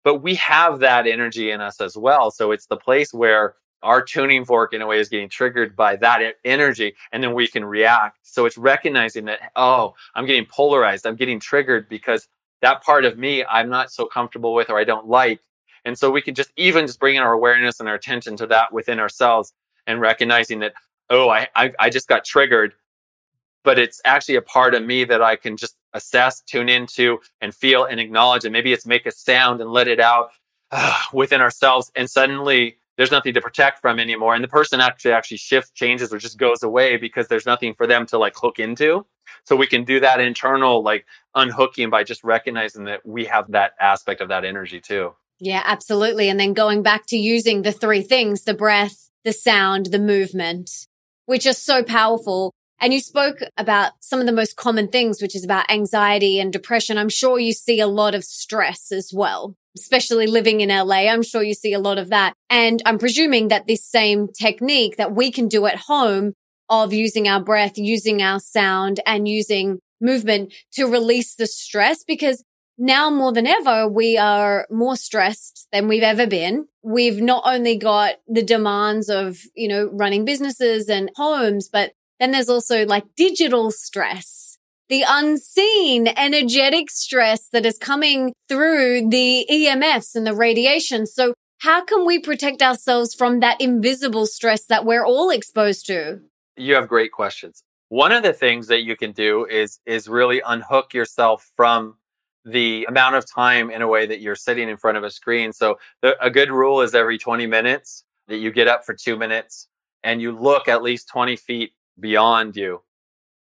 But we have that energy in us as well. So it's the place where our tuning fork in a way is getting triggered by that energy and then we can react. So it's recognizing that, oh, I'm getting polarized. I'm getting triggered because that part of me I'm not so comfortable with or I don't like and so we can just even just bring in our awareness and our attention to that within ourselves and recognizing that, oh, I, I, I just got triggered, but it's actually a part of me that I can just assess, tune into, and feel and acknowledge. And maybe it's make a sound and let it out uh, within ourselves. And suddenly there's nothing to protect from anymore. And the person actually actually shifts, changes, or just goes away because there's nothing for them to like hook into. So we can do that internal like unhooking by just recognizing that we have that aspect of that energy too. Yeah, absolutely. And then going back to using the three things, the breath, the sound, the movement, which are so powerful. And you spoke about some of the most common things, which is about anxiety and depression. I'm sure you see a lot of stress as well, especially living in LA. I'm sure you see a lot of that. And I'm presuming that this same technique that we can do at home of using our breath, using our sound and using movement to release the stress because now more than ever, we are more stressed than we've ever been. We've not only got the demands of, you know, running businesses and homes, but then there's also like digital stress, the unseen energetic stress that is coming through the EMFs and the radiation. So how can we protect ourselves from that invisible stress that we're all exposed to? You have great questions. One of the things that you can do is is really unhook yourself from the amount of time in a way that you're sitting in front of a screen. So the, a good rule is every 20 minutes that you get up for two minutes and you look at least 20 feet beyond you.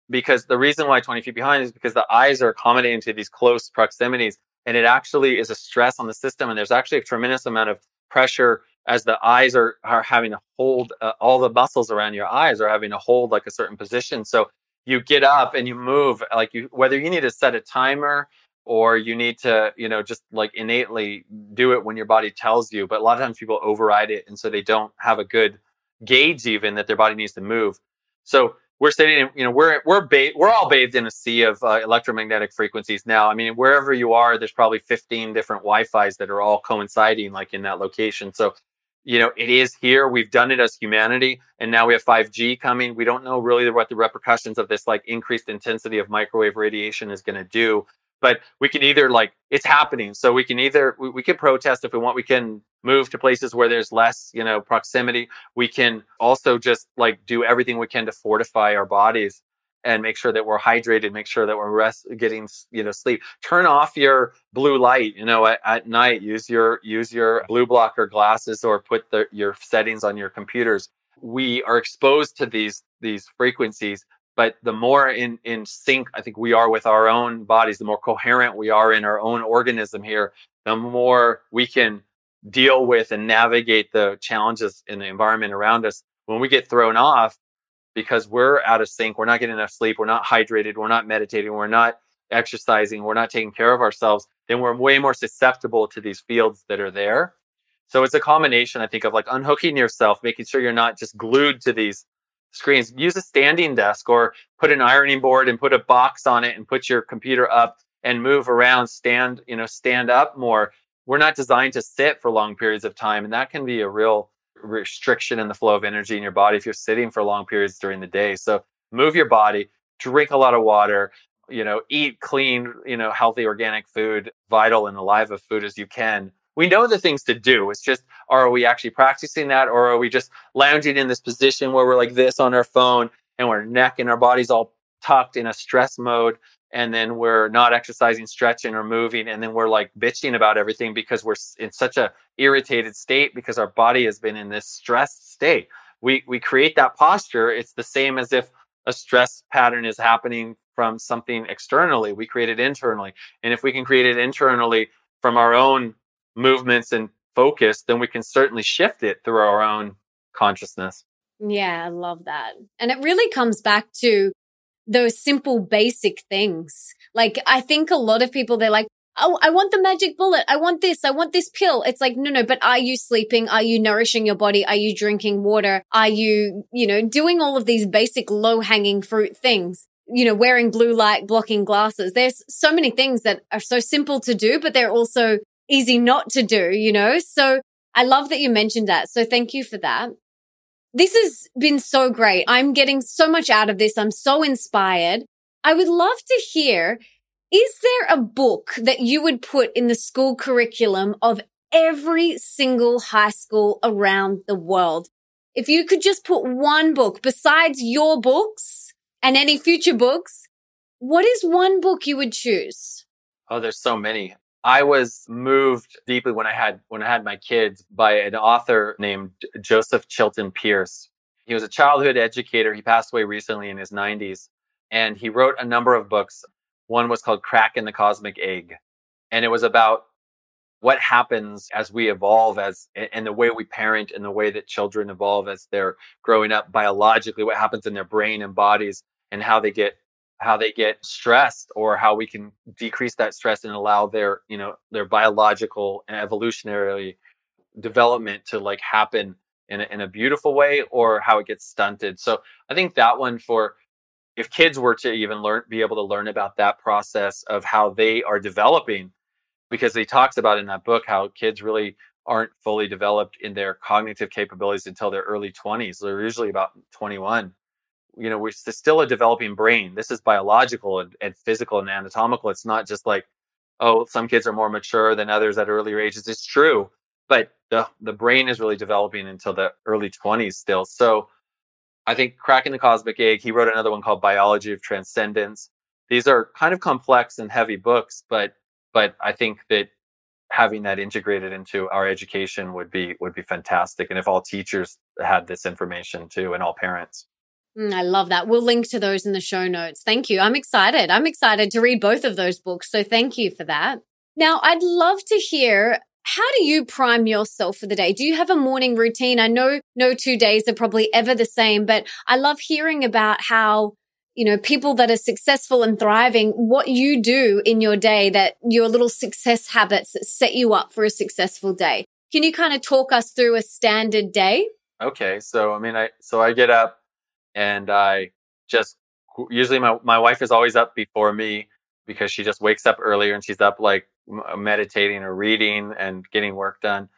Because the reason why 20 feet behind is because the eyes are accommodating to these close proximities and it actually is a stress on the system. And there's actually a tremendous amount of pressure as the eyes are, are having to hold uh, all the muscles around your eyes are having to hold like a certain position. So you get up and you move like you, whether you need to set a timer or you need to you know just like innately do it when your body tells you but a lot of times people override it and so they don't have a good gauge even that their body needs to move. So we're sitting in, you know we're we're ba- we're all bathed in a sea of uh, electromagnetic frequencies now. I mean wherever you are there's probably 15 different wi-fi's that are all coinciding like in that location. So you know it is here. We've done it as humanity and now we have 5g coming. We don't know really what the repercussions of this like increased intensity of microwave radiation is going to do but we can either like it's happening. So we can either we, we can protest if we want. We can move to places where there's less you know proximity. We can also just like do everything we can to fortify our bodies and make sure that we're hydrated make sure that we're rest getting you know sleep. Turn off your blue light you know at, at night. Use your use your blue blocker glasses or put the, your settings on your computers. We are exposed to these these frequencies but the more in in sync i think we are with our own bodies the more coherent we are in our own organism here the more we can deal with and navigate the challenges in the environment around us. When we get thrown off because we're out of sync we're not getting enough sleep we're not hydrated we're not meditating we're not exercising we're not taking care of ourselves then we're way more susceptible to these fields that are there. So it's a combination i think of like unhooking yourself making sure you're not just glued to these screens. Use a standing desk or put an ironing board and put a box on it and put your computer up and move around, stand, you know, stand up more. We're not designed to sit for long periods of time. And that can be a real restriction in the flow of energy in your body if you're sitting for long periods during the day. So move your body, drink a lot of water, you know, eat clean, you know, healthy organic food, vital and alive of food as you can we know the things to do. It's just, are we actually practicing that? Or are we just lounging in this position where we're like this on our phone and we're neck and our body's all tucked in a stress mode? And then we're not exercising, stretching, or moving. And then we're like bitching about everything because we're in such a irritated state because our body has been in this stressed state. We, we create that posture. It's the same as if a stress pattern is happening from something externally. We create it internally. And if we can create it internally from our own movements and focus, then we can certainly shift it through our own consciousness. Yeah, I love that. And it really comes back to those simple, basic things. Like, I think a lot of people, they're like, Oh, I want the magic bullet. I want this. I want this pill. It's like, no, no, but are you sleeping? Are you nourishing your body? Are you drinking water? Are you, you know, doing all of these basic low hanging fruit things? You know, wearing blue light blocking glasses. There's so many things that are so simple to do, but they're also easy not to do, you know? So I love that you mentioned that. So thank you for that. This has been so great. I'm getting so much out of this. I'm so inspired. I would love to hear, is there a book that you would put in the school curriculum of every single high school around the world? If you could just put one book besides your books and any future books, what is one book you would choose? Oh, there's so many. I was moved deeply when I had when I had my kids by an author named Joseph Chilton Pearce. He was a childhood educator. He passed away recently in his 90s, and he wrote a number of books. One was called Crack in the Cosmic Egg, and it was about what happens as we evolve as and the way we parent and the way that children evolve as they're growing up biologically what happens in their brain and bodies and how they get how they get stressed or how we can decrease that stress and allow their you know their biological and evolutionary development to like happen in a, in a beautiful way or how it gets stunted. So i think that one for if kids were to even learn be able to learn about that process of how they are developing because he talks about in that book how kids really aren't fully developed in their cognitive capabilities until their early 20s they're usually about 21 you know, we're still a developing brain. This is biological and, and, physical and anatomical. It's not just like, oh, some kids are more mature than others at earlier ages. It's true, but the the brain is really developing until the early 20s still. So I think cracking the cosmic egg, he wrote another one called Biology of Transcendence. These are kind of complex and heavy books, but but I think that having that integrated into our education would be would be fantastic. And if all teachers had this information too and all parents. Mm, I love that. We'll link to those in the show notes. Thank you. I'm excited. I'm excited to read both of those books. So thank you for that. Now, I'd love to hear how do you prime yourself for the day? Do you have a morning routine? I know no two days are probably ever the same, but I love hearing about how, you know, people that are successful and thriving, what you do in your day that your little success habits that set you up for a successful day. Can you kind of talk us through a standard day? Okay. So, I mean, I, so I get up, and I just usually my my wife is always up before me because she just wakes up earlier and she's up like uh, meditating or reading and getting work done.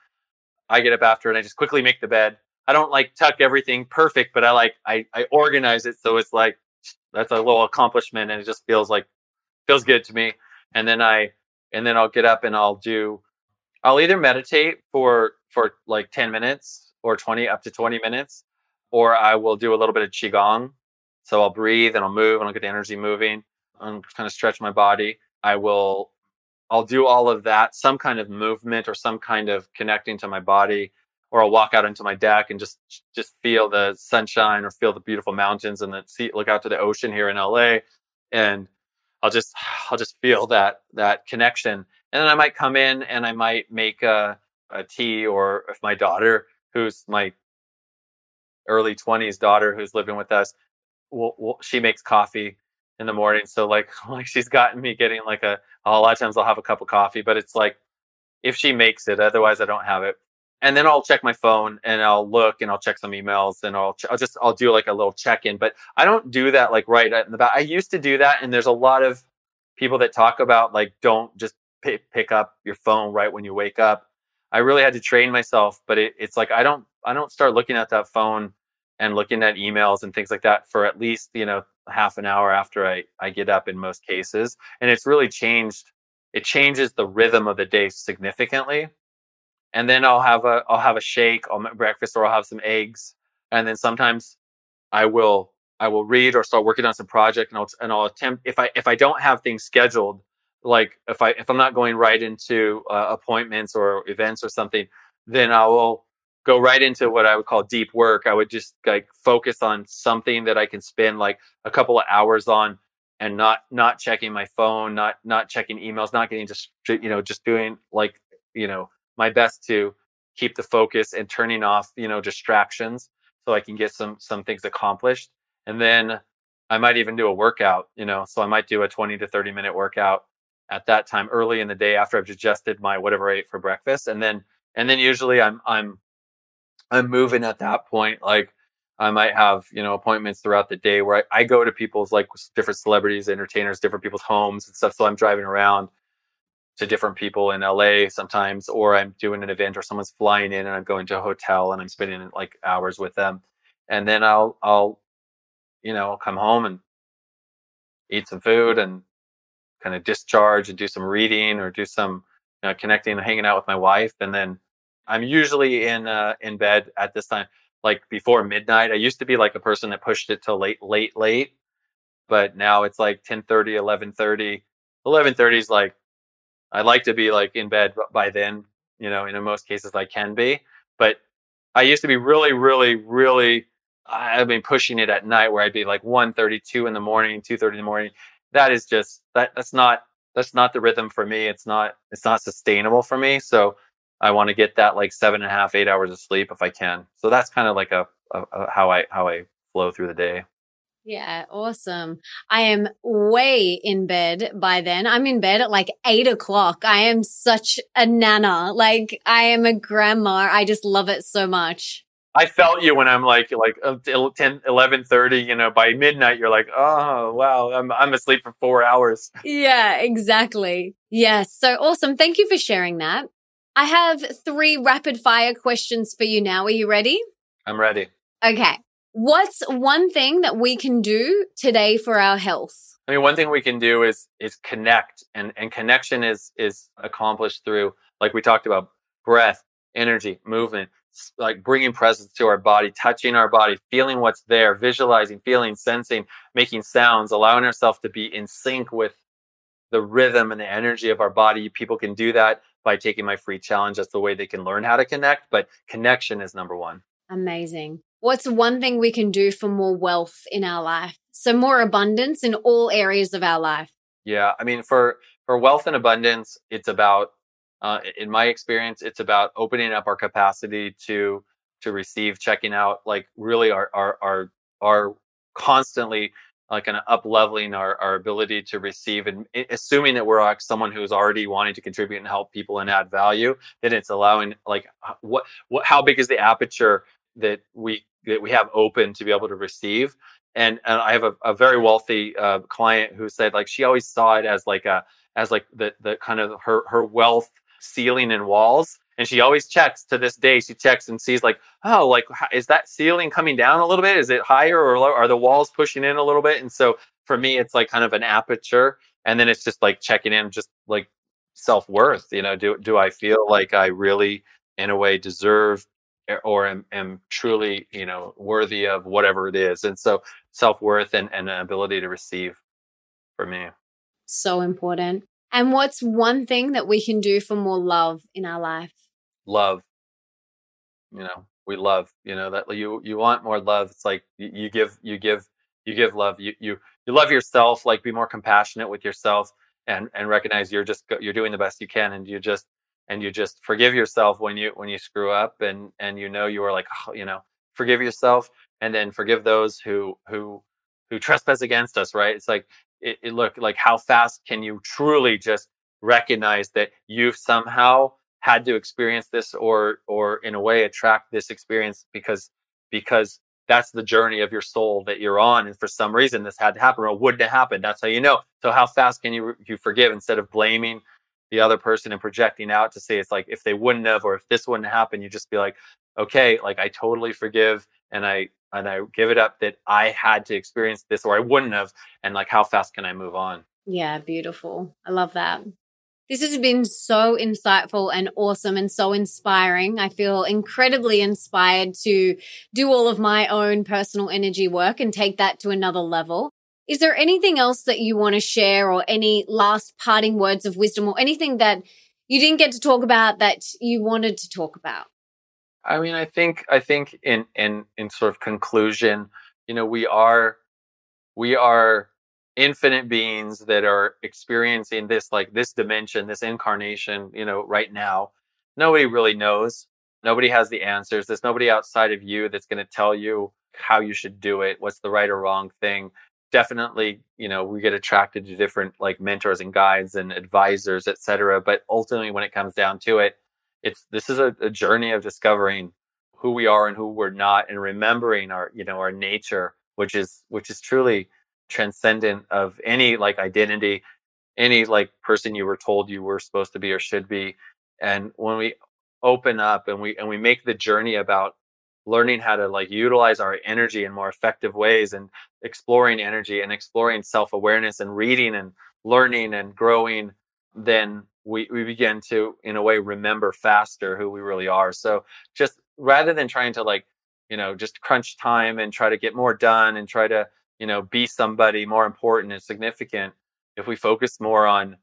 I get up after and I just quickly make the bed. I don't like tuck everything perfect, but I like I I organize it so it's like that's a little accomplishment and it just feels like feels good to me. and then I and then I'll get up and I'll do I'll either meditate for for like 10 minutes or 20 up to 20 minutes or I will do a little bit of qigong. So I'll breathe and I'll move and I'll get the energy moving and kind of stretch my body. I will I'll do all of that, some kind of movement or some kind of connecting to my body or I'll walk out into my deck and just just feel the sunshine or feel the beautiful mountains and then see look out to the ocean here in LA and I'll just [SIGHS] I'll just feel that that connection and then I might come in and I might make a, a tea or if my daughter who's my early 20s daughter who's living with us will will she makes coffee in the morning so like [LAUGHS] like she's gotten me getting like a a lot of times I'll have a cup of coffee but it's like if she makes it otherwise I don't have it and then I'll check my phone and I'll look and I'll check some emails and I'll, ch- I'll just I'll do like a little check in. But I don't do that like right in the back. I used to do that, and there's a lot of people that talk about like don't just p- pick up your phone right when you wake up. I really had to train myself, but it, it's like I don't I don't start looking at that phone and looking at emails and things like that for at least you know half an hour after I I get up in most cases, and it's really changed. It changes the rhythm of the day significantly and then I'll have a I'll have a shake, I'll make breakfast, or I'll have some eggs, and then sometimes I will I will read or start working on some project, and I'll and I'll attempt if I if I don't have things scheduled, like if I if I'm not going right into uh, appointments or events or something, then I will go right into what I would call deep work. I would just like focus on something that I can spend like a couple of hours on and not not checking my phone, not not checking emails, not getting just you know just doing like you know my best to keep the focus and turning off, you know, distractions so I can get some some things accomplished. And then I might even do a workout, you know, so I might do a 20 to 30 minute workout at that time early in the day after I've digested my whatever I ate for breakfast. And then and then usually I'm I'm I'm moving at that point. Like I might have, you know, appointments throughout the day where I, I go to people's like different celebrities, entertainers, different people's homes and stuff. So I'm driving around to different people in LA sometimes, or I'm doing an event or someone's flying in and I'm going to a hotel and I'm spending like hours with them. And then I'll, I'll, you know, I'll come home and eat some food and kind of discharge and do some reading or do some you know, connecting and hanging out with my wife. And then I'm usually in, uh, in bed at this time, like before midnight. I used to be like a person that pushed it till late, late, late, but now it's like 10 30, 11 30. 11 30 is like I like to be like in bed by then, you know, in most cases I can be. But I used to be really, really, really I've been pushing it at night where I'd be like 1.32 in the morning, 2.30 in the morning. That is just that that's not that's not the rhythm for me. It's not it's not sustainable for me. So I want to get that like seven and a half, eight hours of sleep if I can. So that's kind of like a, a, a how I how I flow through the day. Yeah, awesome. I am way in bed by then. I'm in bed at like eight o'clock. I am such a nana. Like I am a grandma. I just love it so much. I felt you when I'm like, like uh, 10, 11 30, you know, by midnight, you're like, oh, wow, I'm, I'm asleep for four hours. Yeah, exactly. Yes. So awesome. Thank you for sharing that. I have three rapid fire questions for you now. Are you ready? I'm ready. Okay. What's one thing that we can do today for our health? I mean, one thing we can do is is connect, and and connection is is accomplished through, like we talked about, breath, energy, movement, like bringing presence to our body, touching our body, feeling what's there, visualizing, feeling, sensing, making sounds, allowing ourselves to be in sync with the rhythm and the energy of our body. People can do that by taking my free challenge. That's the way they can learn how to connect. But connection is number one. Amazing. What's one thing we can do for more wealth in our life? So more abundance in all areas of our life. Yeah, I mean for for wealth and abundance, it's about uh, in my experience, it's about opening up our capacity to to receive, checking out, like really our our our our constantly like of up leveling our, our ability to receive and assuming that we're like someone who's already wanting to contribute and help people and add value then it's allowing like what what how big is the aperture that we that we have open to be able to receive. And, and I have a, a very wealthy uh, client who said like she always saw it as like a as like the the kind of her her wealth ceiling and walls. And she always checks to this day. She checks and sees like, oh, like is that ceiling coming down a little bit? Is it higher or lower? Are the walls pushing in a little bit? And so for me, it's like kind of an aperture. and then it's just like checking in just like self-worth you know do do i feel like i really in a way deserve or am, am truly you know worthy of whatever it is and so self-worth and, and an ability to receive for me so important and what's one thing that we can do for more love in our life? Love. You know we love you know that you you want more love. It's like you, give you give you give love. You you you love yourself like be more compassionate with yourself and and recognize you're just you're doing the best you can and you just and you just forgive yourself when you when you screw up and and you know you are like oh, you know forgive yourself and then forgive those who who who trespass against us right? It's like it, it look like how fast can you truly just recognize that you've somehow had to experience this or or in a way attract this experience because because that's the journey of your soul that you're on and for some reason this had to happen or wouldn't have happened that's how you know. So how fast can you you forgive instead of blaming the other person and projecting out to say it's like if they wouldn't have or if this wouldn't happen you just be like okay like i totally forgive and i and i give it up that i had to experience this or i wouldn't have and like how fast can i move on yeah beautiful i love that this has been so insightful and awesome and so inspiring. I feel incredibly inspired to do all of my own personal energy work and take that to another level. Is there anything else that you want to share or any last parting words of wisdom or anything that you didn't get to talk about that you wanted to talk about? I mean, I think I think in in in sort of conclusion, you know, we are we are infinite beings that are experiencing this like this dimension, this incarnation, you know, right now. Nobody really knows. Nobody has the answers. There's nobody outside of you that's going to tell you how you should do it, what's the right or wrong thing. Definitely, you know, we get attracted to different like mentors and guides and advisors, etc. But ultimately, when it comes down to it, it's this is a, a journey of discovering who we are and who we're not, and remembering our, you know, our nature, which is which is truly transcendent of any like identity, any like person you were told you were supposed to be or should be. And when we open up and we and we make the journey about learning how to like utilize our energy in more effective ways and exploring energy and exploring self-awareness and reading and learning and growing then we, we begin to in a way remember faster who we really are. So just rather than trying to like you know just crunch time and try to get more done and try to you know be somebody more important and significant if we focus more on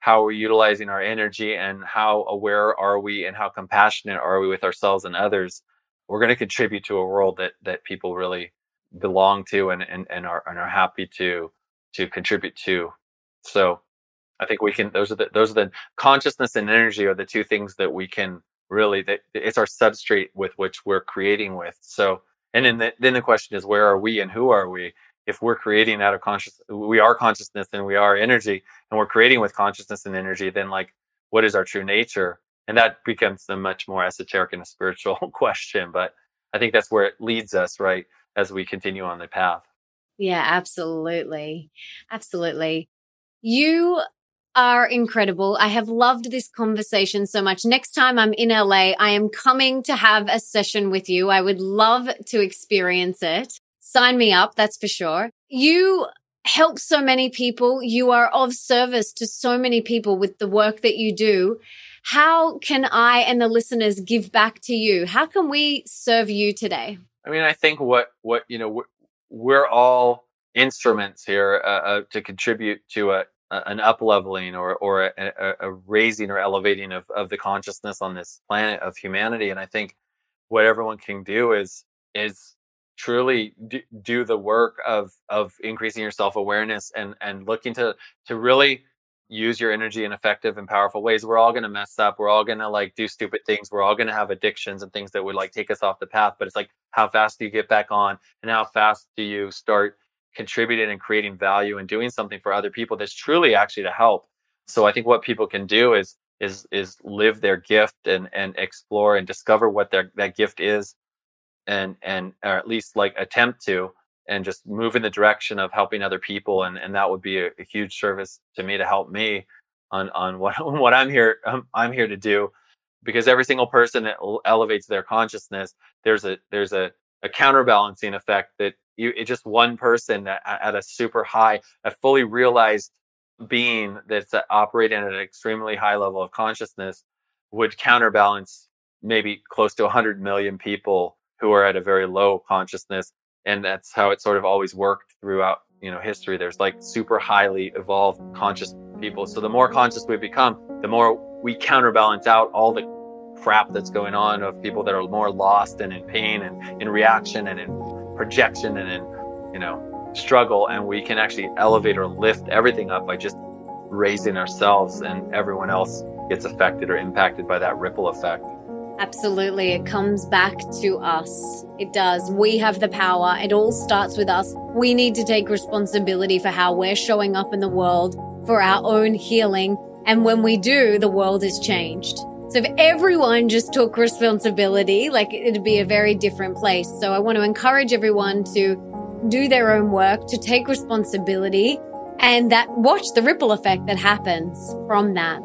how we're utilizing our energy and how aware are we and how compassionate are we with ourselves and others we're going to contribute to a world that that people really belong to and and, and are and are happy to to contribute to. So i think we can those are the those are the consciousness and energy are the two things that we can really that it's our substrate with which we're creating with. So and then the, then the question is where are we and who are we? If we're creating out of conscious we are consciousness and we are energy and we're creating with consciousness and energy then like what is our true nature? And that becomes a much more esoteric and a spiritual [LAUGHS] question but i think that's where it leads us right as we continue on the path. Yeah absolutely. Absolutely. You are incredible. I have loved this conversation so much. Next time I'm in LA, I am coming to have a session with you. I would love to experience it sign me up. That's for sure. You help so many people. You are of service to so many people with the work that you do. How can I and the listeners give back to you? How can we serve you today? I mean, I think what what you know we're, we're all instruments here uh, uh, to contribute to a, an up leveling or or a, a, raising or elevating of of the consciousness on this planet of humanity. And I think what everyone can do is is truly do, do the work of of increasing your self-awareness and and looking to to really use your energy in effective and powerful ways. We're all going to mess up. We're all going to like do stupid things. We're all going to have addictions and things that would like take us off the path. But it's like how fast do you get back on? And how fast do you start contributing and creating value and doing something for other people that's truly actually to help. So i think what people can do is is is live their gift and and explore and discover what their that gift is and and or at least like attempt to and just move in the direction of helping other people. And and that would be a, a huge service to me to help me on on what [LAUGHS] what I'm here um, I'm here to do. Because every single person that elevates their consciousness there's a there's a, a counterbalancing effect that you it's just one person at, at a super high a fully realized being that's uh, operating at an extremely high level of consciousness would counterbalance maybe close to 100 million people who are at a very low consciousness and that's how it sort of always worked throughout you know history. There's like super highly evolved conscious people. So the more conscious we become the more we counterbalance out all the crap that's going on of people that are more lost and in pain and in reaction and in projection and in you know struggle and we can actually elevate or lift everything up by just raising ourselves and everyone else gets affected or impacted by that ripple effect Absolutely. It comes back to us. It does. We have the power. It all starts with us. We need to take responsibility for how we're showing up in the world for our own healing. And when we do, the world is changed. So if everyone just took responsibility, like it'd be a very different place. So I want to encourage everyone to do their own work, to take responsibility and that watch the ripple effect that happens from that.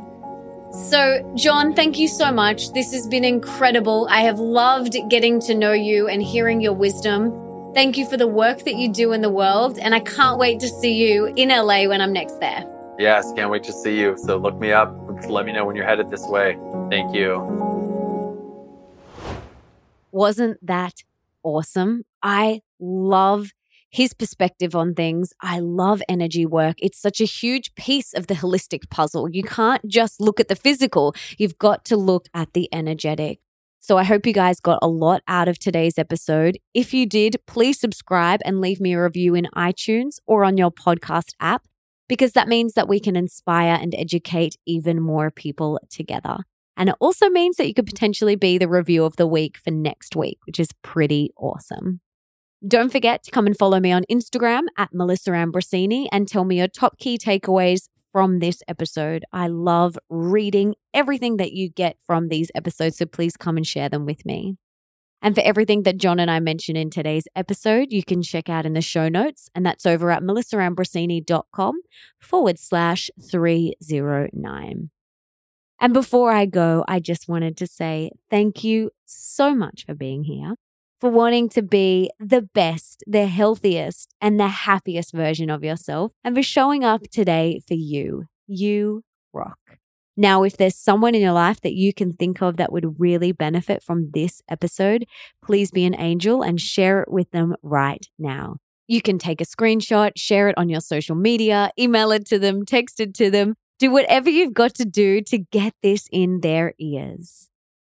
So, John, thank you so much. This has been incredible. I have loved getting to know you and hearing your wisdom. Thank you for the work that you do in the world. And I can't wait to see you in LA when I'm next there. Yes, can't wait to see you. So, look me up. Let me know when you're headed this way. Thank you. Wasn't that awesome? I love his perspective on things. I love energy work. It's such a huge piece of the holistic puzzle. You can't just look at the physical, you've got to look at the energetic. So I hope you guys got a lot out of today's episode. If you did, please subscribe and leave me a review in iTunes or on your podcast app, because that means that we can inspire and educate even more people together. And it also means that you could mm-hmm. potentially be the review of the week for next week, which is pretty awesome. Don't forget to come and follow me on Instagram at Melissa Ambrosini and tell me your top key takeaways from this episode. I love reading everything that you get from these episodes, so please come and share them with me. And for everything that John and I mentioned in today's episode, you can check out in the show notes, and that's over at melissaambrosini.com forward slash 309. And before I go, I just wanted to say thank you so much for being here for wanting to be the best, the healthiest, and the happiest version of yourself, and for showing up today for you. You rock. Now, if there's someone in your life that you can think of that would really benefit from this episode, please be an angel and share it with them right now. You can take a screenshot, share it on your social media, email it to them, text it to them, do whatever you've got to do to get this in their ears.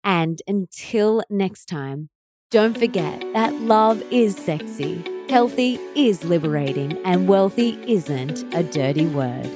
And until next time, don't forget that love is sexy, healthy is liberating, and wealthy isn't a dirty word.